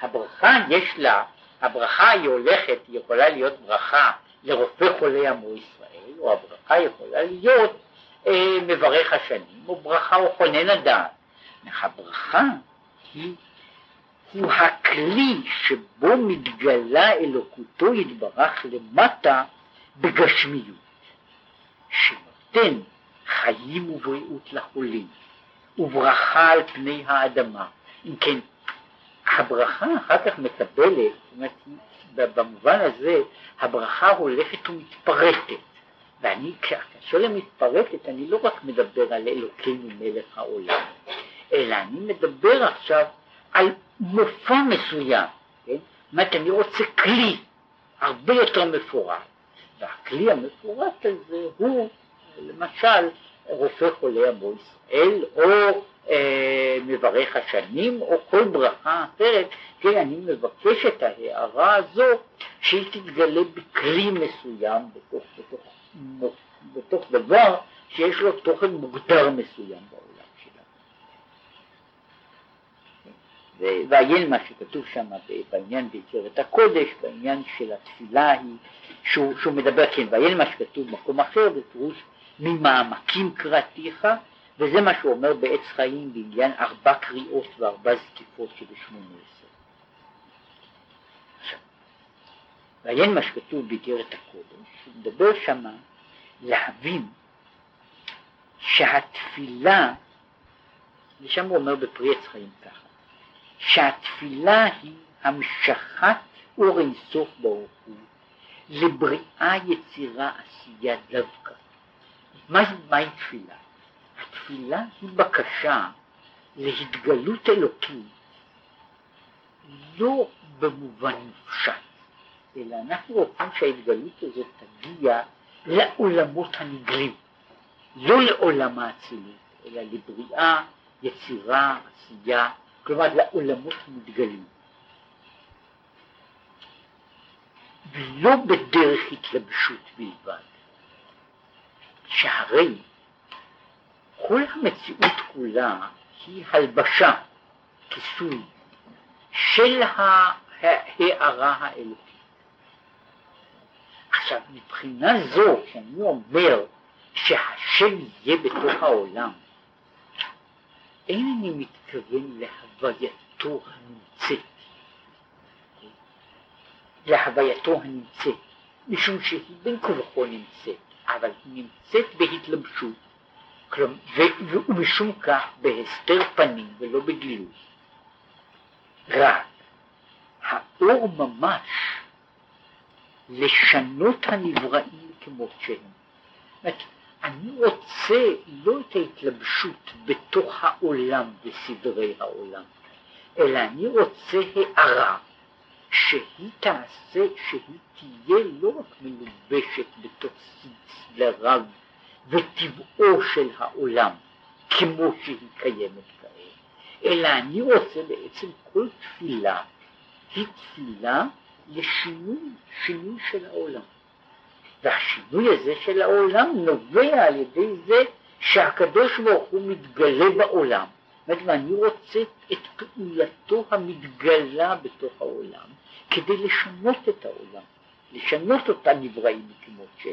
[SPEAKER 1] הברכה יש לה, הברכה היא הולכת, היא יכולה להיות ברכה לרופא חולי עמו ישראל, או הברכה יכולה להיות מברך השנים, או ברכה או חונן הדעת. הברכה היא, הוא הכלי שבו מתגלה אלוקותו יתברך למטה בגשמיות, שנותן חיים ובריאות לחולים, וברכה על פני האדמה. אם כן, הברכה אחר כך מקבלת, זאת אומרת, במובן הזה הברכה הולכת ומתפרטת. ואני, כאשר מתפרטת, אני לא רק מדבר על אלוקינו מלך העולם, אלא אני מדבר עכשיו על מופע מסוים, כן? זאת אומרת, אני רוצה כלי הרבה יותר מפורט, והכלי המפורט הזה הוא, למשל, רופא חולי עמו ישראל, או אה, מברך השנים, או כל ברכה אחרת, כן, אני מבקש את ההערה הזו שהיא תתגלה בכלי מסוים בתוך, בתוך, בתוך דבר שיש לו תוכן מוגדר מסוים בעולם שלנו. ועיין מה שכתוב שם בעניין ביצירת הקודש, בעניין של התפילה היא, שהוא, שהוא מדבר, כן, ועיין מה שכתוב במקום אחר, בפירוש ממעמקים קראתיך, וזה מה שהוא אומר בעץ חיים בעניין ארבע קריאות וארבע זקיפות שבשמונה עשרה. ועיין מה שכתוב באיגרת הקודש, הוא מדבר שמה להבין שהתפילה, ושם הוא אומר בפרי עץ חיים ככה, שהתפילה היא המשכת אור אינסוף ברוך הוא לבריאה, יצירה, עשייה דווקא. מהי תפילה? התפילה היא בקשה להתגלות אלוקית לא במובן מופשט, אלא אנחנו רוצים שההתגלות הזאת תגיע לעולמות הנגלים, לא לעולם האצילות, אלא לבריאה, יצירה, עשייה, כלומר לעולמות המתגלים. ולא בדרך התלבשות בלבד. שהרי כל המציאות כולה היא הלבשה, כיסוי, של ההערה האלוקית. עכשיו, מבחינה זו, כשאני אומר שהשם יהיה בתוך העולם, אינני מתכוון להווייתו הנמצאת, להווייתו הנמצאת, משום שהיא בין כה וכה נמצאת, אבל היא נמצאת בהתלבשות, ומשום כך בהסתר פנים ולא בגילוי. רק האור ממש לשנות הנבראים כמות שהם. אני רוצה לא את ההתלבשות בתוך העולם וסדרי העולם, אלא אני רוצה הערה שהיא תעשה, שהיא תהיה לא רק מלובשת בתוך סדריו וטבעו של העולם, כמו שהיא קיימת כעת, אלא אני רוצה בעצם כל תפילה היא תפילה לשינוי, שינוי של העולם. והשינוי הזה של העולם נובע על ידי זה שהקדוש ברוך הוא מתגלה בעולם. זאת אומרת, ואני רוצה את פעולתו המתגלה בתוך העולם כדי לשנות את העולם, לשנות אותה נבראים כמות שהם.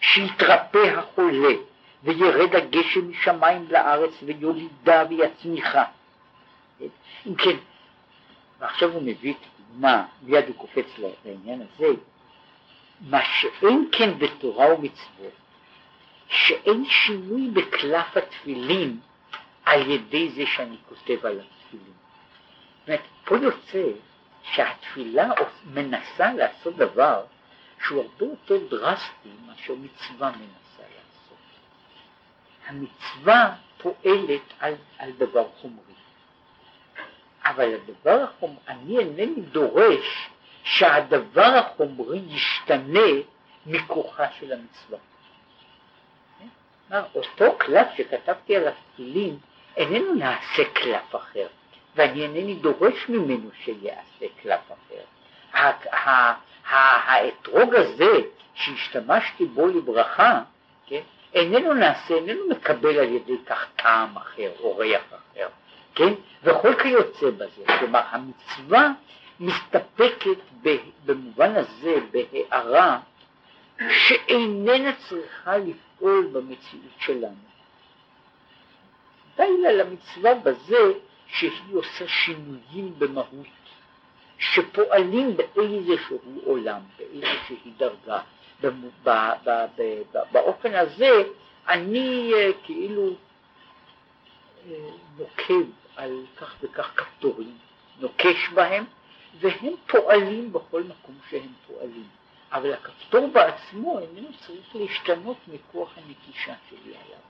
[SPEAKER 1] שיתרפא החולה וירד הגשם משמיים לארץ ויולידה ויצמיחה. אם כן, ועכשיו הוא מביא דוגמה, מיד הוא קופץ לעניין הזה, מה שאין כן בתורה ומצוות, שאין שינוי בקלף התפילין על ידי זה שאני כותב על התפילין. זאת אומרת, פה יוצא שהתפילה מנסה לעשות דבר שהוא הרבה יותר דרסטי מאשר מצווה מנסה לעשות. המצווה פועלת על, על דבר חומרי. אבל הדבר החומרי, אני אינני דורש שהדבר החומרי ישתנה מכוחה של המצווה. אותו קלף שכתבתי על התפילין איננו נעשה קלף אחר, ואני אינני דורש ממנו שיעשה קלף אחר. האתרוג הזה שהשתמשתי בו לברכה, כן, איננו נעשה, איננו מקבל על ידי כך טעם אחר או ריח אחר. כן? וכל כיוצא בזה. כלומר, המצווה מסתפקת במובן הזה בהערה שאיננה צריכה לפעול במציאות שלנו. די לה למצווה בזה שהיא עושה שינויים במהות, שפועלים באיזשהו עולם, באיזושהי דרגה. באופן הזה אני אה, כאילו נוקב על כך וכך כפתורים, נוקש בהם, והם פועלים בכל מקום שהם פועלים. אבל הכפתור בעצמו איננו צריך להשתנות מכוח הנטישה שלי עליו.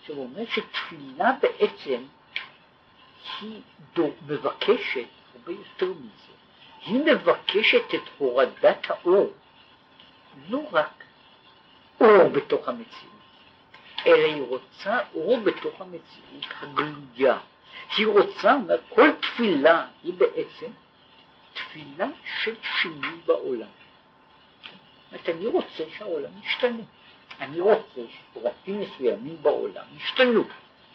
[SPEAKER 1] עכשיו הוא אומר שתפילה בעצם היא דו, מבקשת הרבה יותר מזה. היא מבקשת את הורדת האור, לא רק אור בתוך המציאות, אלא היא רוצה אור בתוך המציאות הגלויה, היא רוצה, כל תפילה היא בעצם תפילה של שינוי בעולם. זאת אני רוצה שהעולם ישתנה. אני רוצה שפרטים מסוימים בעולם ישתנו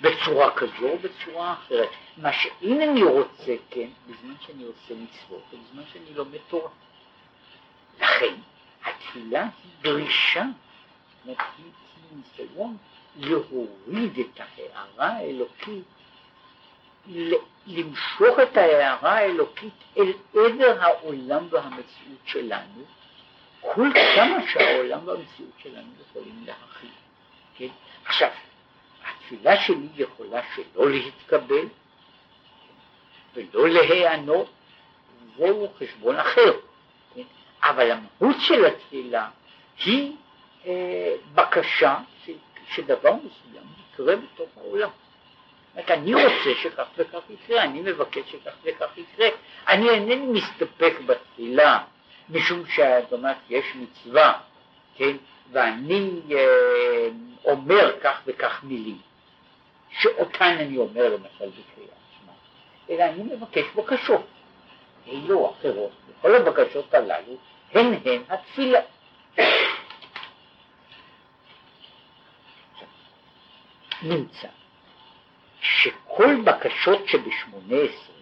[SPEAKER 1] בצורה כזו או בצורה אחרת. מה שאם אני רוצה, כן, בזמן שאני עושה מצוות, בזמן שאני לומד תורה. לכן, התפילה היא דרישה, זאת אומרת, היא ניסיון להוריד את ההערה האלוקית למשוך את ההערה האלוקית אל עבר העולם והמציאות שלנו, כל כמה שהעולם והמציאות שלנו יכולים להכיל. כן? עכשיו, התפילה שלי יכולה שלא להתקבל ולא להיענות, זהו חשבון אחר. כן? אבל המהות של התפילה היא אה, בקשה ש, שדבר מסוים יקרה בתוך העולם. אומרת, אני רוצה שכך וכך יקרה, אני מבקש שכך וכך יקרה. אני אינני מסתפק בתפילה, משום אומרת, יש מצווה, כן, ואני אה, אומר כך וכך מילים, שאותן אני אומר למשל בקריאה שמע, אלא אני מבקש בקשות, אלו אחרות, וכל הבקשות הללו הן הן התפילה. נמצא שכל בקשות שבשמונה עשרה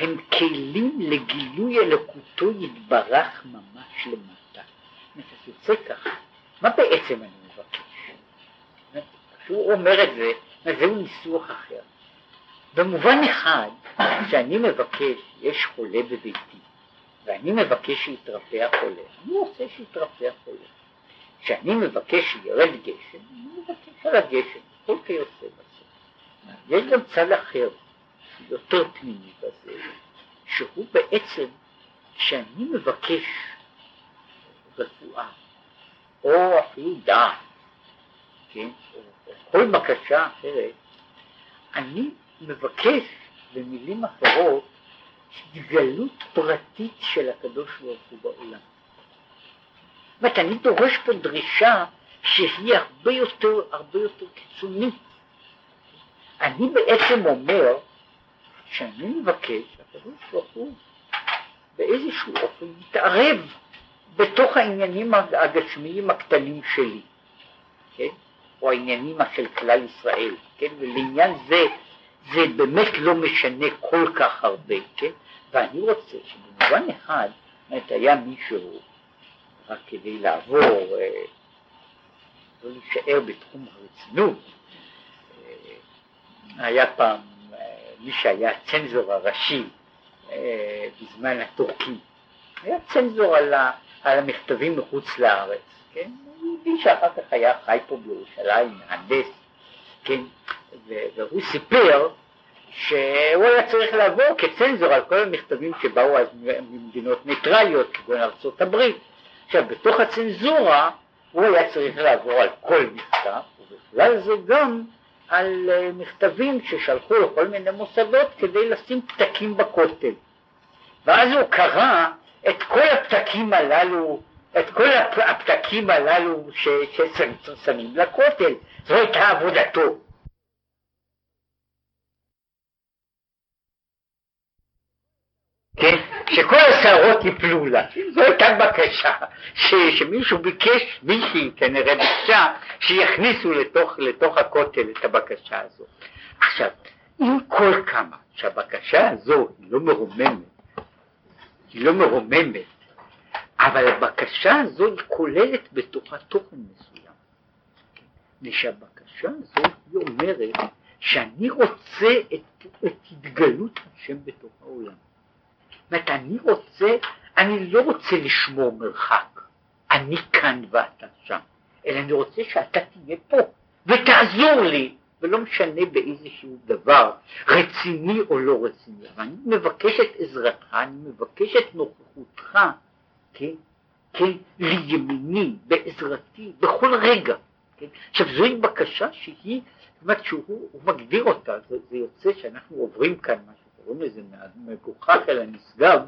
[SPEAKER 1] הם כלים לגילוי אלוקותו יתברך ממש למטה. אז יוצא ככה, מה בעצם אני מבקש? כשהוא אומר את זה, זהו ניסוח אחר. במובן אחד, כשאני מבקש, יש חולה בביתי, ואני מבקש שיתרפא החולה, אני רוצה שיתרפא החולה. כשאני מבקש שירד גשם, אני מבקש על הגשם, כל כיוצא בזה. יש גם צד אחר, יותר פנימי בזה, שהוא בעצם, כשאני מבקש רפואה, או אפילו דעת, כן, או, או כל בקשה אחרת, אני מבקש במילים אחרות התגלות פרטית של הקדוש ברוך הוא בעולם. אומרת, אני דורש פה דרישה שהיא הרבה יותר, הרבה יותר קיצונית. אני בעצם אומר שאני מבקש שהקדוש ברוך הוא באיזשהו אופן יתערב בתוך העניינים הגשמיים הקטנים שלי, כן? או העניינים של כלל ישראל, כן? ולעניין זה, זה באמת לא משנה כל כך הרבה, כן? ואני רוצה שבמובן אחד, זאת היה מישהו, רק כדי לעבור, אה, לא להישאר בתחום הרצינות, אה, היה פעם מי שהיה הצנזור הראשי אה, בזמן הטורקי, היה צנזור על המכתבים מחוץ לארץ, כן? יהודי שאחר כך היה חי פה בירושלים, מהנדס, כן? והוא סיפר שהוא היה צריך לעבור כצנזור על כל המכתבים שבאו אז ממדינות ניטרליות, כגון ארצות הברית. עכשיו, בתוך הצנזורה הוא היה צריך לעבור על כל מכתב, ובכלל זה גם על אה, מכתבים ששלחו לכל מיני מוסדות כדי לשים פתקים בכותל. ואז הוא קרא את כל הפתקים הללו, את כל הפתקים הללו ששמים לכותל, זו הייתה עבודתו. כן? שכל השערות יפלו לה. זו הייתה בקשה, ש, שמישהו ביקש, מישהי כנראה ביקשה, שיכניסו לתוך, לתוך הכותל את הבקשה הזו. עכשיו, עם כל כמה שהבקשה הזו היא לא מרוממת, היא לא מרוממת, אבל הבקשה הזו היא כוללת בתוכה תוכן מסוים. ושהבקשה הזו היא אומרת שאני רוצה את, את התגלות השם בתוך העולם. אומרת, אני רוצה, אני לא רוצה לשמור מרחק, אני כאן ואתה שם, אלא אני רוצה שאתה תהיה פה ותעזור לי, ולא משנה באיזשהו דבר, רציני או לא רציני, אבל אני מבקש את עזרתך, אני מבקש את נוכחותך, כן, כן, לימיני, בעזרתי, בכל רגע. כן? עכשיו זוהי בקשה שהיא, זאת אומרת שהוא מגדיר אותה, זה, זה יוצא שאנחנו עוברים כאן משהו קוראים לזה מהמגוחך אל הנשגב,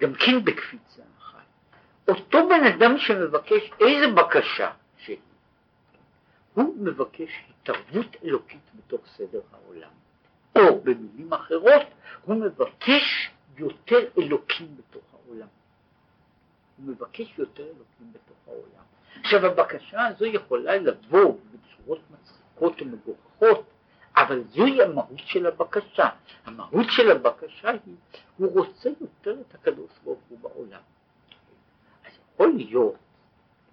[SPEAKER 1] גם כן בקפיצה אחת. אותו בן אדם שמבקש איזה בקשה שהיא, הוא מבקש התערבות אלוקית בתוך סדר העולם. או במילים אחרות, הוא מבקש יותר אלוקים בתוך העולם. הוא מבקש יותר אלוקים בתוך העולם. עכשיו הבקשה הזו יכולה לבוא בצורות מצחיקות ומגוחכות, אבל זוהי המהות של הבקשה. המהות של הבקשה היא, הוא רוצה יותר את הקדוש ברוך הוא בעולם. אז יכול להיות,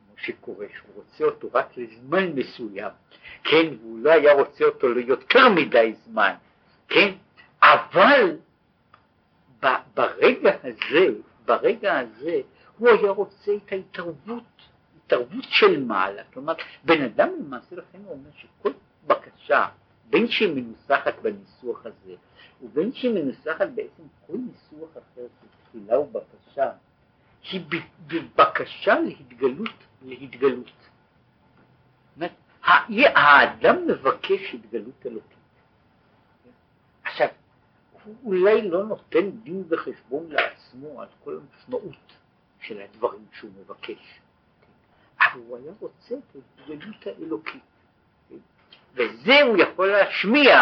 [SPEAKER 1] כמו שקורה, שהוא רוצה אותו רק לזמן מסוים, כן, והוא לא היה רוצה אותו ליותר מדי זמן, כן, אבל ברגע הזה, ברגע הזה, הוא היה רוצה את ההתערבות, התערבות של מעלה, כלומר, בן אדם למעשה לכן הוא אומר שכל בקשה בין שהיא מנוסחת בניסוח הזה, ובין שהיא מנוסחת בעצם כל ניסוח אחר של תפילה ובקשה, היא בבקשה להתגלות, להתגלות. האדם מבקש התגלות אלוקית. עכשיו, הוא אולי לא נותן דין וחשבון לעצמו על כל המשמעות של הדברים שהוא מבקש, אבל הוא היה רוצה את ההתגלות האלוקית. וזה הוא יכול להשמיע,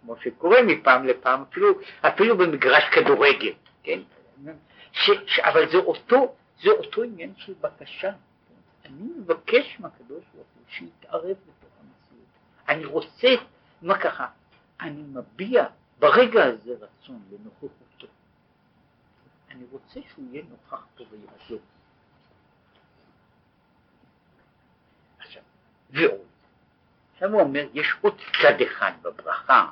[SPEAKER 1] כמו שקורה מפעם לפעם, אפילו, אפילו במגרש כדורגל, כן? ש, ש, אבל זה אותו, זה אותו עניין של בקשה. אני מבקש מהקדוש ברוך הוא שיתערב בתוך המציאות. אני רוצה, מה ככה, אני מביע ברגע הזה רצון לנוכחותו. אני רוצה שהוא יהיה נוכח פה ויעזור. עכשיו, ועוד. עכשיו הוא אומר, יש עוד צד אחד בברכה,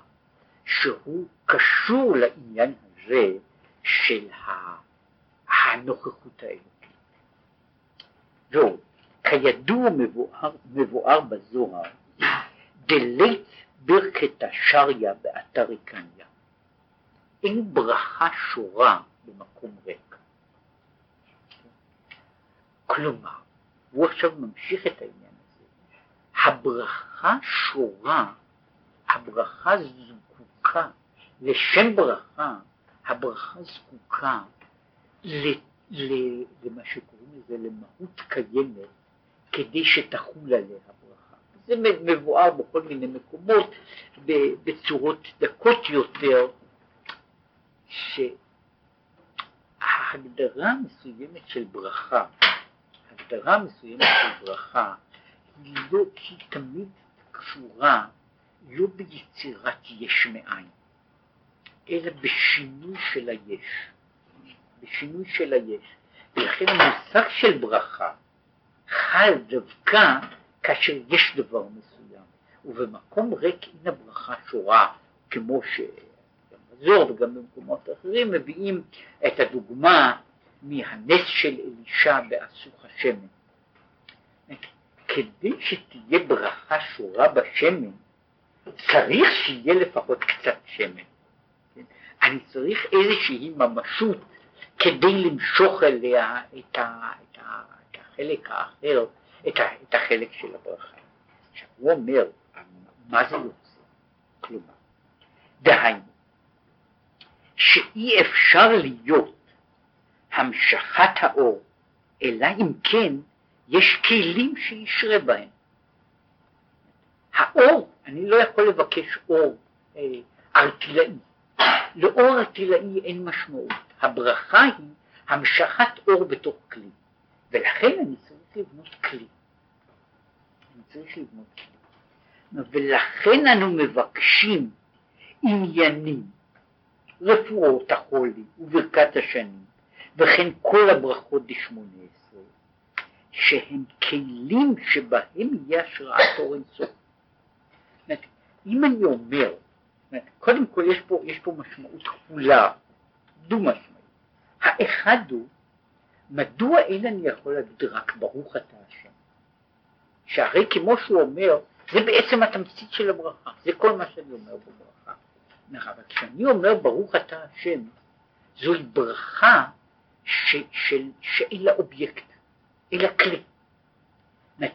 [SPEAKER 1] שהוא קשור לעניין הזה של הנוכחות האלוקית. ועוד, כידוע מבואר, מבואר בזוהר, דלית ברכת השריה באתר קניה. אין ברכה שורה במקום ריק. כלומר, הוא עכשיו ממשיך את העניין. הברכה שורה, הברכה זקוקה, לשם ברכה, הברכה זקוקה למה שקוראים לזה למהות קיימת כדי שתחול עליה ברכה. זה מבואר בכל מיני מקומות בצורות דקות יותר, שההגדרה מסוימת של ברכה, הגדרה מסוימת של ברכה לא, היא תמיד קשורה לא ביצירת יש מאין, אלא בשינוי של היש, בשינוי של היש. ולכן המושג של ברכה חל דווקא כאשר יש דבר מסוים, ובמקום ריק אין הברכה שורה, כמו שגם בזור וגם במקומות אחרים מביאים את הדוגמה מהנס של אלישע באסוך השמן. כדי שתהיה ברכה שורה בשמן, צריך שיהיה לפחות קצת שמן. אני צריך איזושהי ממשות כדי למשוך אליה את, ה, את, ה, את החלק האחר, את, ה, את החלק של הברכה. עכשיו הוא אומר, מה זה יוצא? כלומר, דהיינו, שאי אפשר להיות המשכת האור, אלא אם כן יש כלים שישרה בהם. האור, אני לא יכול לבקש אור אה, ארטילאי. לאור ארטילאי אין משמעות. הברכה היא המשכת אור בתוך כלי. ולכן אני צריך לבנות כלי. אני צריך לבנות כלי. ולכן אנו מבקשים עניינים, רפואות החולי וברכת השנים, וכן כל הברכות דשמונה שהם כלים שבהם יהיה השראת אור אינסוף. אם אני אומר, קודם כל יש פה, יש פה משמעות כפולה, דו משמעות. האחד הוא, מדוע אין אני יכול להגיד רק ברוך אתה השם? שהרי כמו שהוא אומר, זה בעצם התמצית של הברכה, זה כל מה שאני אומר בברכה. אבל כשאני אומר ברוך אתה השם, זוהי ברכה ש, של, שאין לה אובייקט, אלא כלי.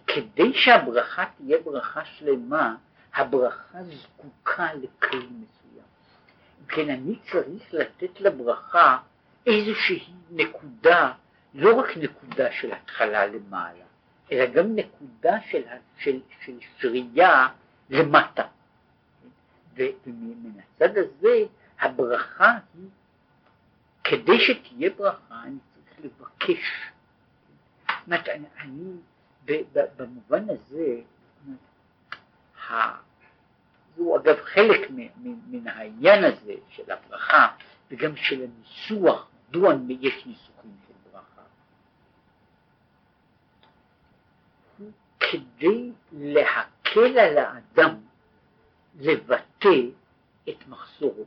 [SPEAKER 1] כדי שהברכה תהיה ברכה שלמה, הברכה זקוקה לכלי מסוים. כן, אני צריך לתת לברכה איזושהי נקודה, לא רק נקודה של התחלה למעלה, אלא גם נקודה של, של, של שרייה למטה. ומן הצד הזה הברכה היא, כדי שתהיה ברכה אני צריך לבקש. זאת אני, אני במובן הזה, זהו אגב חלק מן העניין הזה של הברכה וגם של הניסוח מדוע יש ניסוחים של ברכה? הוא כדי להקל על האדם לבטא את מחסורו.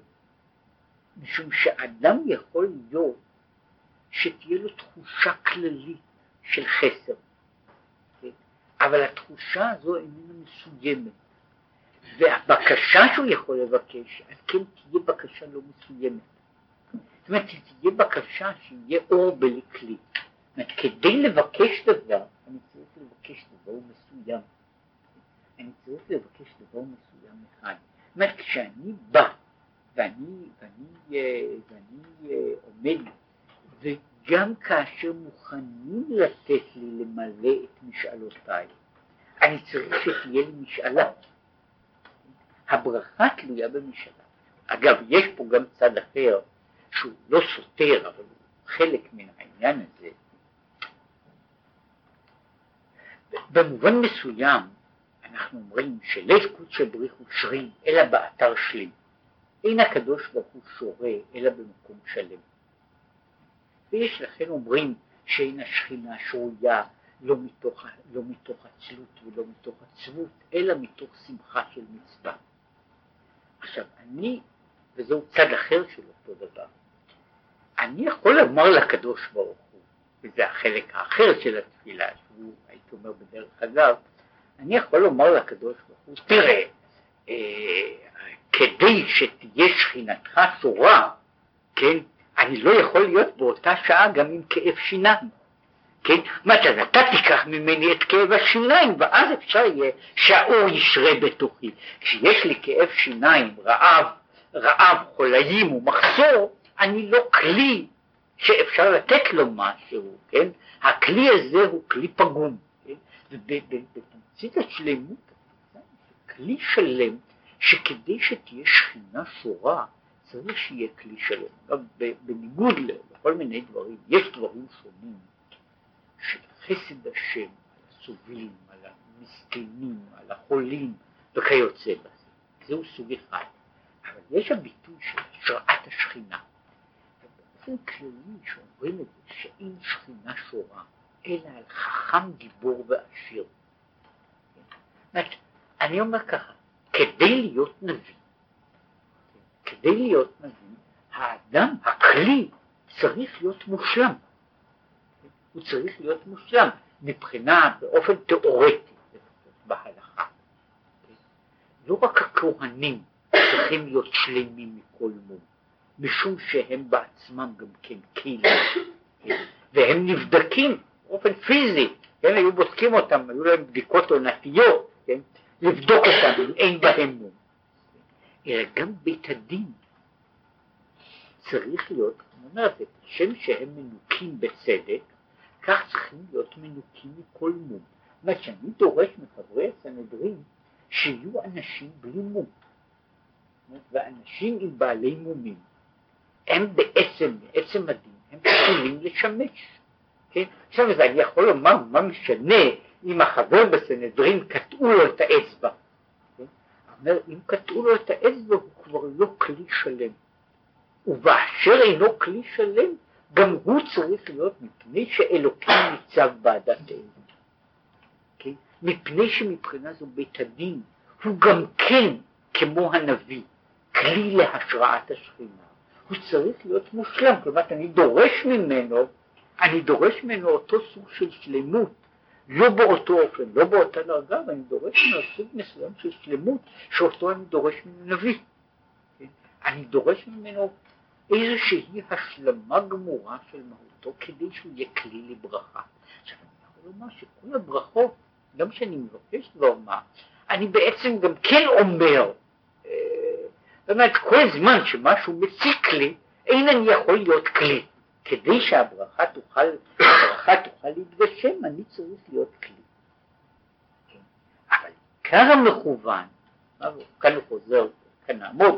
[SPEAKER 1] משום שאדם יכול להיות שתהיה לו תחושה כללית של חסר, כן? אבל התחושה הזו איננה מסוימת. והבקשה שהוא יכול לבקש, על כן תהיה בקשה לא מסוימת. זאת אומרת, שתהיה בקשה שיהיה אור בלי כלי. אומרת, כדי לבקש דבר, אני צריך לבקש דבר מסוים. אני צריך לבקש דבר מסוים אחד. זאת אומרת, כשאני בא ואני, ואני, ואני עומד, וגם כאשר מוכנים לתת לי למלא את משאלותיי, אני צריך שתהיה לי משאלה. הברכה תלויה במשאלה. אגב, יש פה גם צד אחר, שהוא לא סותר, אבל הוא חלק מן העניין הזה. במובן מסוים אנחנו אומרים שליל קודשא בריך הוא שרי אלא באתר שלי. אין הקדוש ברוך הוא שורה אלא במקום שלם. ויש לכן אומרים שאין השכינה שרויה לא מתוך, לא מתוך עצלות ולא מתוך עצבות, אלא מתוך שמחה של מצווה. עכשיו, אני, וזהו צד אחר של אותו דבר, אני יכול לומר לקדוש ברוך הוא, וזה החלק האחר של התפילה, שהוא, הייתי אומר בדרך אגב, אני יכול לומר לקדוש ברוך הוא, תראה, אה, כדי שתהיה שכינתך שורה, כן, אני לא יכול להיות באותה שעה גם עם כאב שיניים. כן? מה אז אתה תיקח ממני את כאב השיניים, ואז אפשר יהיה שהאור ישרה בתוכי. כשיש לי כאב שיניים, רעב, רעב, חולאים ומחסור, אני לא כלי שאפשר לתת לו משהו, כן? הכלי הזה הוא כלי פגום, כן? ובתמצית השלמות, כלי שלם, שכדי שתהיה שכינה שורה, צריך שיהיה כלי שלם. בניגוד לכל מיני דברים, יש דברים שונים של חסד השם, על הסובלים, על המסכנים, על החולים וכיוצא בזה. זהו סוג אחד. אבל יש הביטוי של השראת השכינה. באופן כללי שאומרים את זה, שאין שכינה שורה, אלא על חכם גיבור ועשיר. אני אומר ככה, כדי להיות נביא, כדי להיות נביא, האדם, הכלי, צריך להיות מושלם. הוא צריך להיות מושלם מבחינה, באופן תיאורטי, בהלכה. לא רק הכהנים צריכים להיות שלמים מכל מום, משום שהם בעצמם גם כן קהילים, והם נבדקים באופן פיזי, כן, היו בודקים אותם, היו להם בדיקות עונתיות, כן, לבדוק אותם אם אין בהם מום. אלא גם בית הדין צריך להיות, אומר, כשם שהם מנוקים בצדק, כך צריכים להיות מנוקים מכל מום. זאת אומרת שאני דורש מחברי הסנהדרין שיהיו אנשים בלי מום. ואנשים עם בעלי מומים, הם בעצם, בעצם הדין, הם יכולים לשמש. כן? עכשיו אני יכול לומר מה משנה אם החבר בסנהדרין קטעו לו את האצבע. אומר, אם קטעו לו את האצבע הוא כבר לא כלי שלם. ובאשר אינו כלי שלם, גם הוא צריך להיות מפני שאלוקים ניצב בעדתנו. כן? מפני שמבחינה זו בית הדין הוא גם כן, כמו הנביא, כלי להשראת השכינה. הוא צריך להיות מושלם, כלומר אני דורש ממנו, אני דורש ממנו אותו סוג של שלמות, לא באותו אופן, לא באותה דרגה, אבל אני דורש ממנו סוג מסוים של שלמות, שאותו אני דורש ממנו נביא. כן? אני דורש ממנו איזושהי השלמה גמורה של מהותו כדי שהוא יהיה כלי לברכה. עכשיו אני יכול לומר שכל הברכות, גם שאני מבקש לומר, אני בעצם גם כן אומר, אה, זאת אומרת כל זמן שמשהו מציק לי, אין אני יכול להיות כלי. כדי שהברכה תוכל, הברכה תוכל להתגשם, אני צריך להיות כלי. כן. אבל עיקר המכוון, כאן הוא חוזר, כאן נעמוד,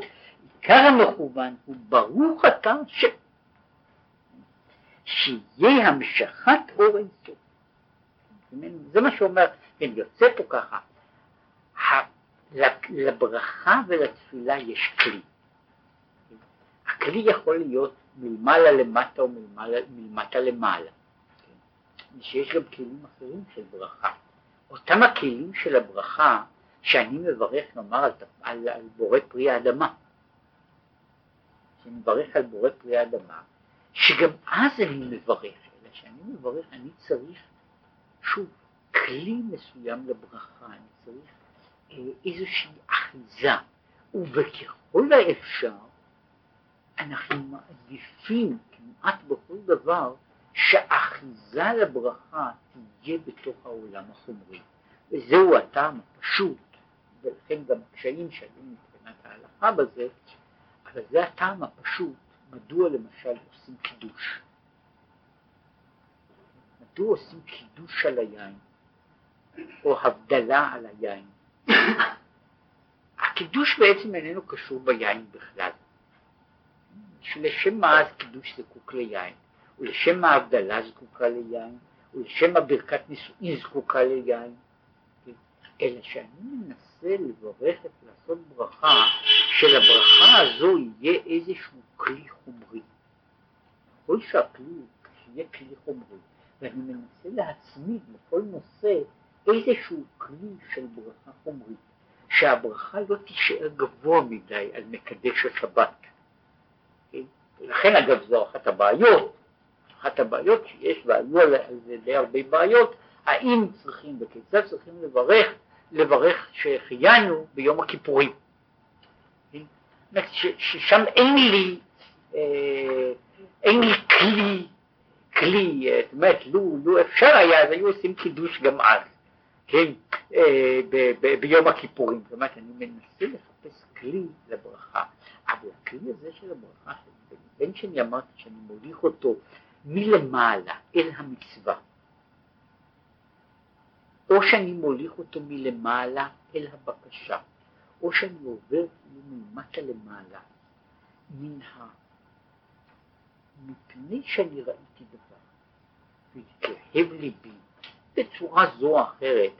[SPEAKER 1] עיקר המכוון הוא ברוך אתה ש... שיהיה המשכת אור אינסוף. זה מה שאומר, כן, יוצא פה ככה, לברכה ולתפילה יש כלי. הכלי יכול להיות מלמעלה למטה או מלמעלה, מלמטה למעלה. שיש גם כלים אחרים של ברכה. אותם הכלים של הברכה שאני מברך, נאמר, על, על, על בורא פרי האדמה. שאני מברך על בורא פרי האדמה, שגם אז אני מברך, אלא שאני מברך, אני צריך, שוב, כלי מסוים לברכה, אני צריך אה, איזושהי אחיזה, ובככל האפשר אנחנו מעדיפים כמעט בכל דבר שאחיזה לברכה תהיה בתוך העולם החומרי, וזהו הטעם הפשוט, ולכן גם הקשיים שהיו מבחינת ההלכה בזה, אבל זה הטעם הפשוט, מדוע למשל עושים קידוש. מדוע עושים קידוש על היין, או הבדלה על היין. הקידוש בעצם איננו קשור ביין בכלל. לשם מה אז קידוש זקוק ליין? ולשם ההבדלה זקוקה ליין, ולשם הברכת נישואין זקוקה ליין, אלא שאני מנסה לברך, לעשות ברכה, שלברכה הזו יהיה איזשהו כלי חומרי. כל שהכלי יהיה כלי חומרי, ואני מנסה להצמיד לכל נושא איזשהו כלי של ברכה חומרית, שהברכה לא תישאר גבוה מדי על מקדש השבת. כן? לכן אגב זו אחת הבעיות, אחת הבעיות שיש, והיו על זה די הרבה בעיות, האם צריכים וכיצד צריכים לברך, לברך שהחיינו ביום הכיפורים. ששם אין לי, אה, אין לי כלי, כלי, זאת אומרת, לו, לו אפשר היה, אז היו עושים קידוש גם אז. כן, אה, ב, ב, ביום הכיפורים. זאת אומרת, אני מנסה לחפש כלי לברכה, אבל הכלי הזה של הברכה, בין שאני אמרתי שאני מוליך אותו מלמעלה אל המצווה, או שאני מוליך אותו מלמעלה אל הבקשה, או שאני עובר כאילו מלמטה למעלה, מן ה... מפני שאני ראיתי דבר, והתלהב ליבי בצורה זו או אחרת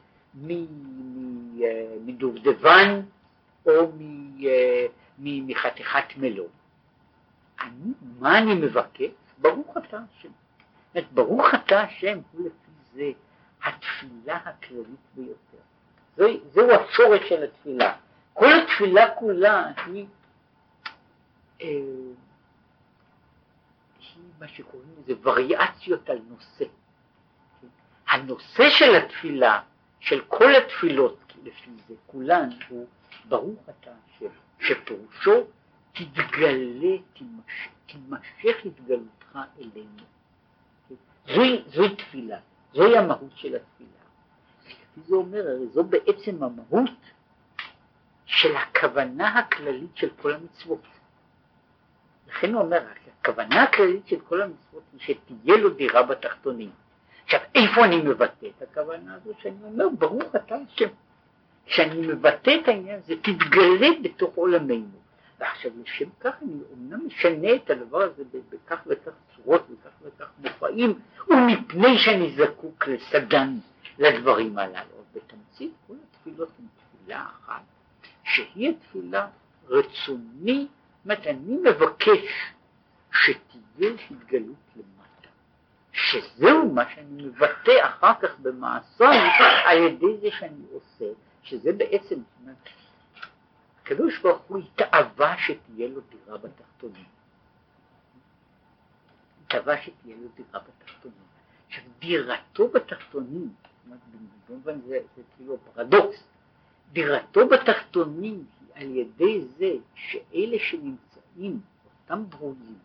[SPEAKER 1] מדובדבן או אה, מחתיכת מלון. אני, מה אני מבקש? ברוך אתה השם. ברוך אתה השם הוא לפי זה התפילה הכללית ביותר. זהו, זהו השורש של התפילה. כל התפילה כולה היא, אה, היא מה שקוראים לזה וריאציות על נושא. הנושא של התפילה, של כל התפילות לפי זה, כולן, הוא ברוך אתה השם, שפירושו תתגלה, תימשך, תימשך התגלותך אלינו. זוהי, זוהי תפילה, זוהי המהות של התפילה. לפי זה אומר, הרי זו בעצם המהות של הכוונה הכללית של כל המצוות. לכן הוא אומר, הכוונה הכללית של כל המצוות היא שתהיה לו דירה בתחתונים. עכשיו, איפה אני מבטא את הכוונה הזו? שאני אומר, ברוך אתה השם. כשאני מבטא את העניין הזה, תתגלה בתוך עולמנו. ועכשיו, לשם כך אני אומנם משנה את הדבר הזה בכך וכך צורות, וכך וכך מופעים, ומפני שאני זקוק לסדן לדברים הללו. בתמצית, כל התפילות הן תפילה אחת, שהיא התפילה רצוני, זאת אומרת, אני מבקש שתהיה התגלות למעלה. שזהו מה שאני מבטא אחר כך במעשיי על ידי זה שאני עושה, שזה בעצם, הקדוש ברוך הוא התאווה שתהיה לו דירה בתחתונים. התאווה שתהיה לו דירה בתחתונים. עכשיו דירתו בתחתונים, במובן זה, זה כאילו פרדוקס, דירתו בתחתונים היא על ידי זה שאלה שנמצאים, אותם ברואים,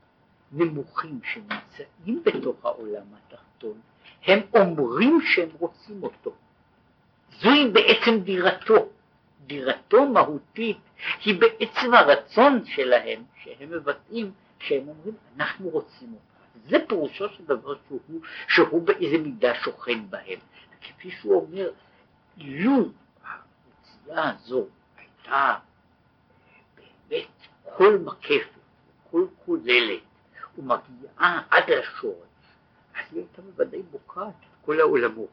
[SPEAKER 1] נמוכים שנמצאים בתוך העולם התחתון, הם אומרים שהם רוצים אותו. זוהי בעצם דירתו. דירתו מהותית היא בעצם הרצון שלהם, שהם מבטאים, שהם אומרים, אנחנו רוצים אותך. זה פירושו של דבר שהוא, שהוא באיזה מידה שוכן בהם. כפי שהוא אומר, לו המציאה הזו הייתה באמת כל מקפת, כל כוללת, ומגיעה עד לשורש, אז היא הייתה בוודאי בוקעת את כל העולמות.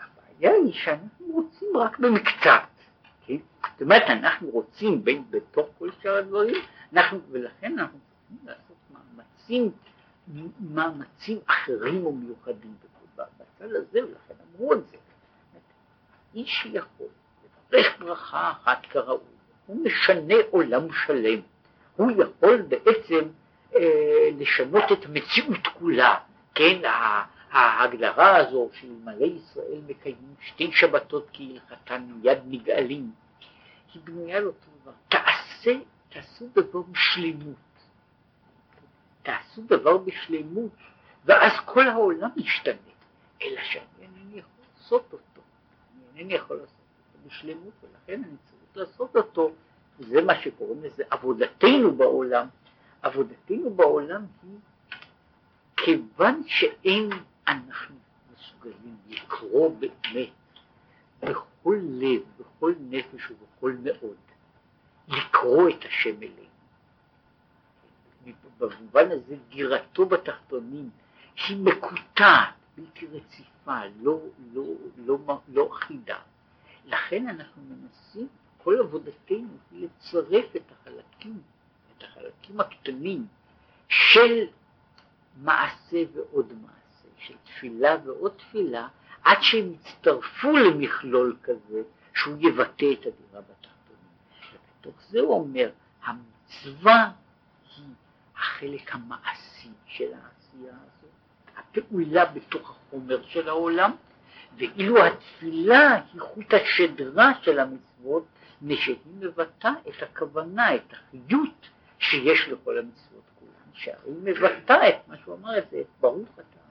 [SPEAKER 1] הבעיה היא שאנחנו רוצים רק במקצת? אומרת, אנחנו רוצים בין, בתוך כל שאר הדברים, אנחנו, ולכן אנחנו צריכים לעשות מאמצים, מאמצים אחרים ומיוחדים בצד הזה, ולכן אמרו את זה. איש שיכול לברך ברכה אחת כראוי, הוא משנה עולם שלם, הוא יכול בעצם אה, לשנות את המציאות כולה, כן, ההגדרה הזו שאלמלא ישראל מקיימים שתי שבתות כהלכתן מיד נגאלים, היא בנויה לאותו דבר. תעשה, תעשו דבר בשלמות. תעשו דבר בשלמות, ואז כל העולם ישתנה. אלא שאני אינני יכול לעשות אותו. אני אינני יכול לעשות אותו בשלמות, ולכן אני צריך לעשות אותו. זה מה שקוראים לזה עבודתנו בעולם, עבודתנו בעולם היא כיוון שאין אנחנו מסוגלים לקרוא באמת בכל לב, בכל נפש ובכל מאוד, לקרוא את השם אלינו. במובן הזה גירתו בתחתונים היא מקוטעת, בלתי רציפה, לא, לא, לא, לא אחידה. לכן אנחנו מנסים, כל עבודתנו היא לצרף את החלקים, את החלקים הקטנים של מעשה ועוד מעשה, של תפילה ועוד תפילה, עד שהם יצטרפו למכלול כזה שהוא יבטא את הדירה בתחתונים. ובתוך זה הוא אומר, המצווה היא החלק המעשי של העשייה הזאת, הפעולה בתוך החומר של העולם, ואילו התפילה היא חוט השדרה של המצוות, משהיא מבטאה את הכוונה, את החיות שיש לכל המצוות כולן, שהרי היא מבטאה את מה שהוא אמר, את ברוך אתה